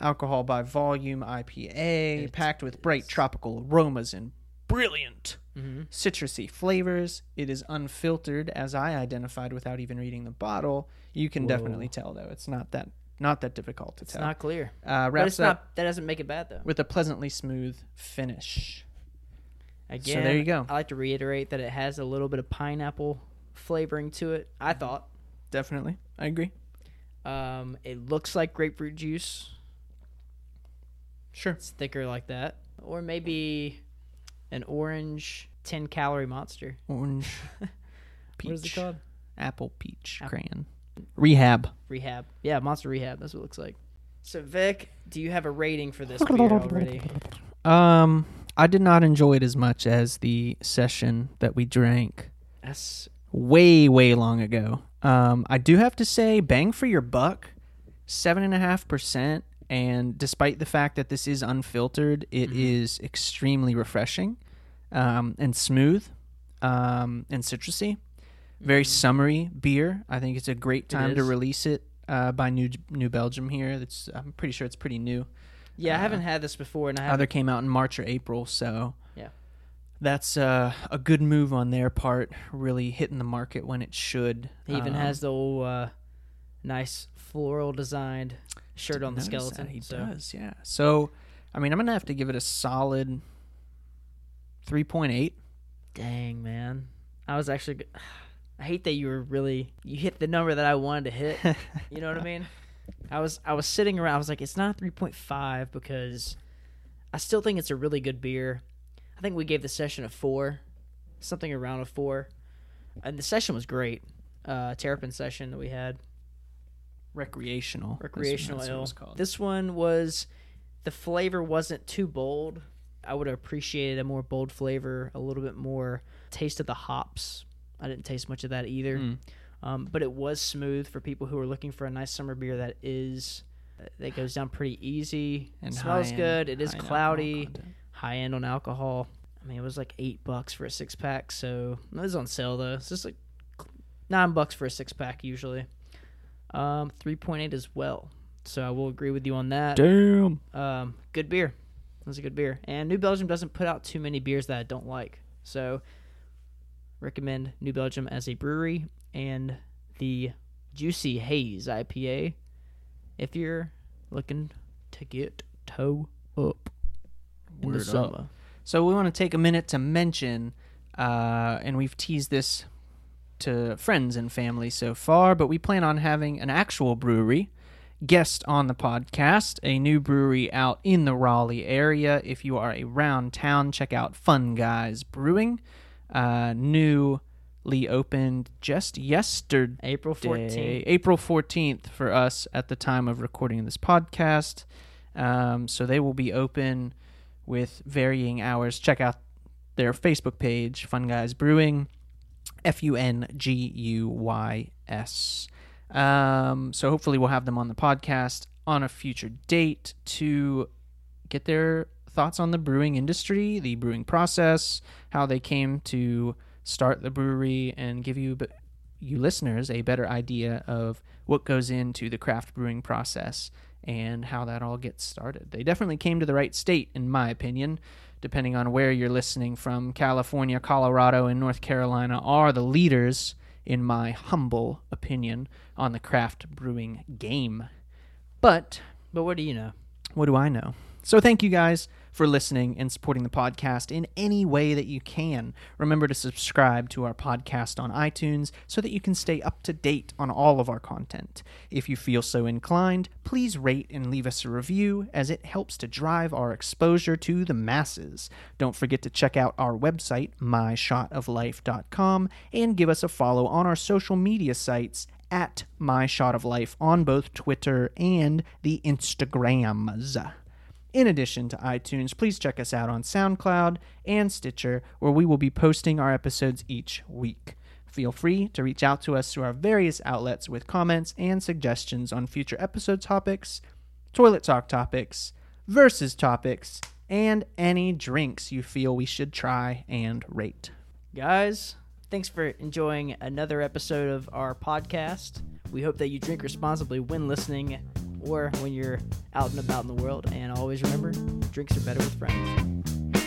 alcohol by volume IPA, It's- packed with bright tropical aromas and brilliant hmm citrusy flavors. It is unfiltered, as I identified without even reading the bottle. You can Whoa. definitely tell, though. It's not that not that difficult to It's tell. not clear, uh, but wraps it's up not. That doesn't make it bad though. with a pleasantly smooth finish. Again, there you go. I like to reiterate that it has a little bit of pineapple flavoring to it. I thought. Definitely, I agree. Um, it looks like grapefruit juice. Sure. It's thicker like that, or maybe an orange ten calorie monster. Orange, peach, *laughs* What is it called? apple, peach, Apple. crayon, rehab. Rehab. Yeah, monster rehab. That's what it looks like. So Vic, do you have a rating for this beer already? Um, I did not enjoy it as much as the session that we drank That's way, way long ago. Um, I do have to say, bang for your buck, seven and a half percent. And despite the fact that this is unfiltered, it is Mm-hmm. extremely refreshing um, and smooth um, and citrusy. Very summery beer. I think it's a great. Time to release it uh, by New New Belgium here. That's I'm pretty sure it's pretty new. yeah. I Uh, haven't had this before, and I haven't. Either came out in March or April, so Yeah. that's uh, a good move on their part. Really hitting the market when it should. He even Um, has the old uh, nice floral designed shirt on the skeleton. He so. does, yeah. So, I mean, I'm gonna have to give it a solid three point eight. Dang man, I was actually. I hate that you were really you hit the number that I wanted to hit. You know what I mean? I was I was sitting around. I was like, it's not a three point five because I still think it's a really good beer. I think we gave the session a four, something around a four, and the session was great. Uh, Terrapin session that we had, recreational. recreational That's what ale. This one was the flavor wasn't too bold. I would have appreciated a more bold flavor, a little bit more taste of the hops. I didn't taste much of that either. Mm. Um, but it was smooth for people who are looking for a nice summer beer that is that goes down pretty easy. And smells high-end- good. It is high in alcohol cloudy, high end on alcohol. I mean, it was like eight bucks for a six pack, so it was on sale though. It's just like nine bucks for a six pack usually. Um, three point eight as well. So I will agree with you on that. Damn. Um, good beer. That's a good beer. And New Belgium doesn't put out too many beers that I don't like. So recommend New Belgium as a brewery and the Juicy Haze IPA if you're looking to get toe up in Word the up. summer. So we want to take a minute to mention, uh, and we've teased this to friends and family so far, but we plan on having an actual brewery guest on the podcast, a new brewery out in the Raleigh area. If you are around town, check out Fun Guys Brewing. Uh, newly opened just yesterday. April 14th. April 14th for us at the time of recording this podcast. Um, so they will be open with varying hours. Check out their Facebook page, Fun Guys Brewing, F U N G U Y S. Um, so hopefully we'll have them on the podcast on a future date to get their thoughts on the brewing industry, the brewing process, how they came to start the brewery, and give you you listeners a better idea of what goes into the craft brewing process and how that all gets started. They definitely came to the right state, in my opinion. Depending on where you're listening from, California, Colorado, and North Carolina are the leaders, in my humble opinion, on the craft brewing game. But But what do you know? what do I know? So thank you guys for listening and supporting the podcast in any way that you can. Remember to subscribe to our podcast on iTunes so that you can stay up to date on all of our content. If you feel so inclined, please rate and leave us a review as it helps to drive our exposure to the masses. Don't forget to check out our website, myshotoflife.com, and give us a follow on our social media sites at My Shot of Life on both Twitter and the Instagrams. In addition to iTunes, please check us out on SoundCloud and Stitcher, where we will be posting our episodes each week. Feel free to reach out to us through our various outlets with comments and suggestions on future episode topics, toilet talk topics, versus topics, and any drinks you feel we should try and rate. Guys, thanks for enjoying another episode of our podcast. We hope that you drink responsibly when listening or when you're out and about in the world. And always remember, drinks are better with friends.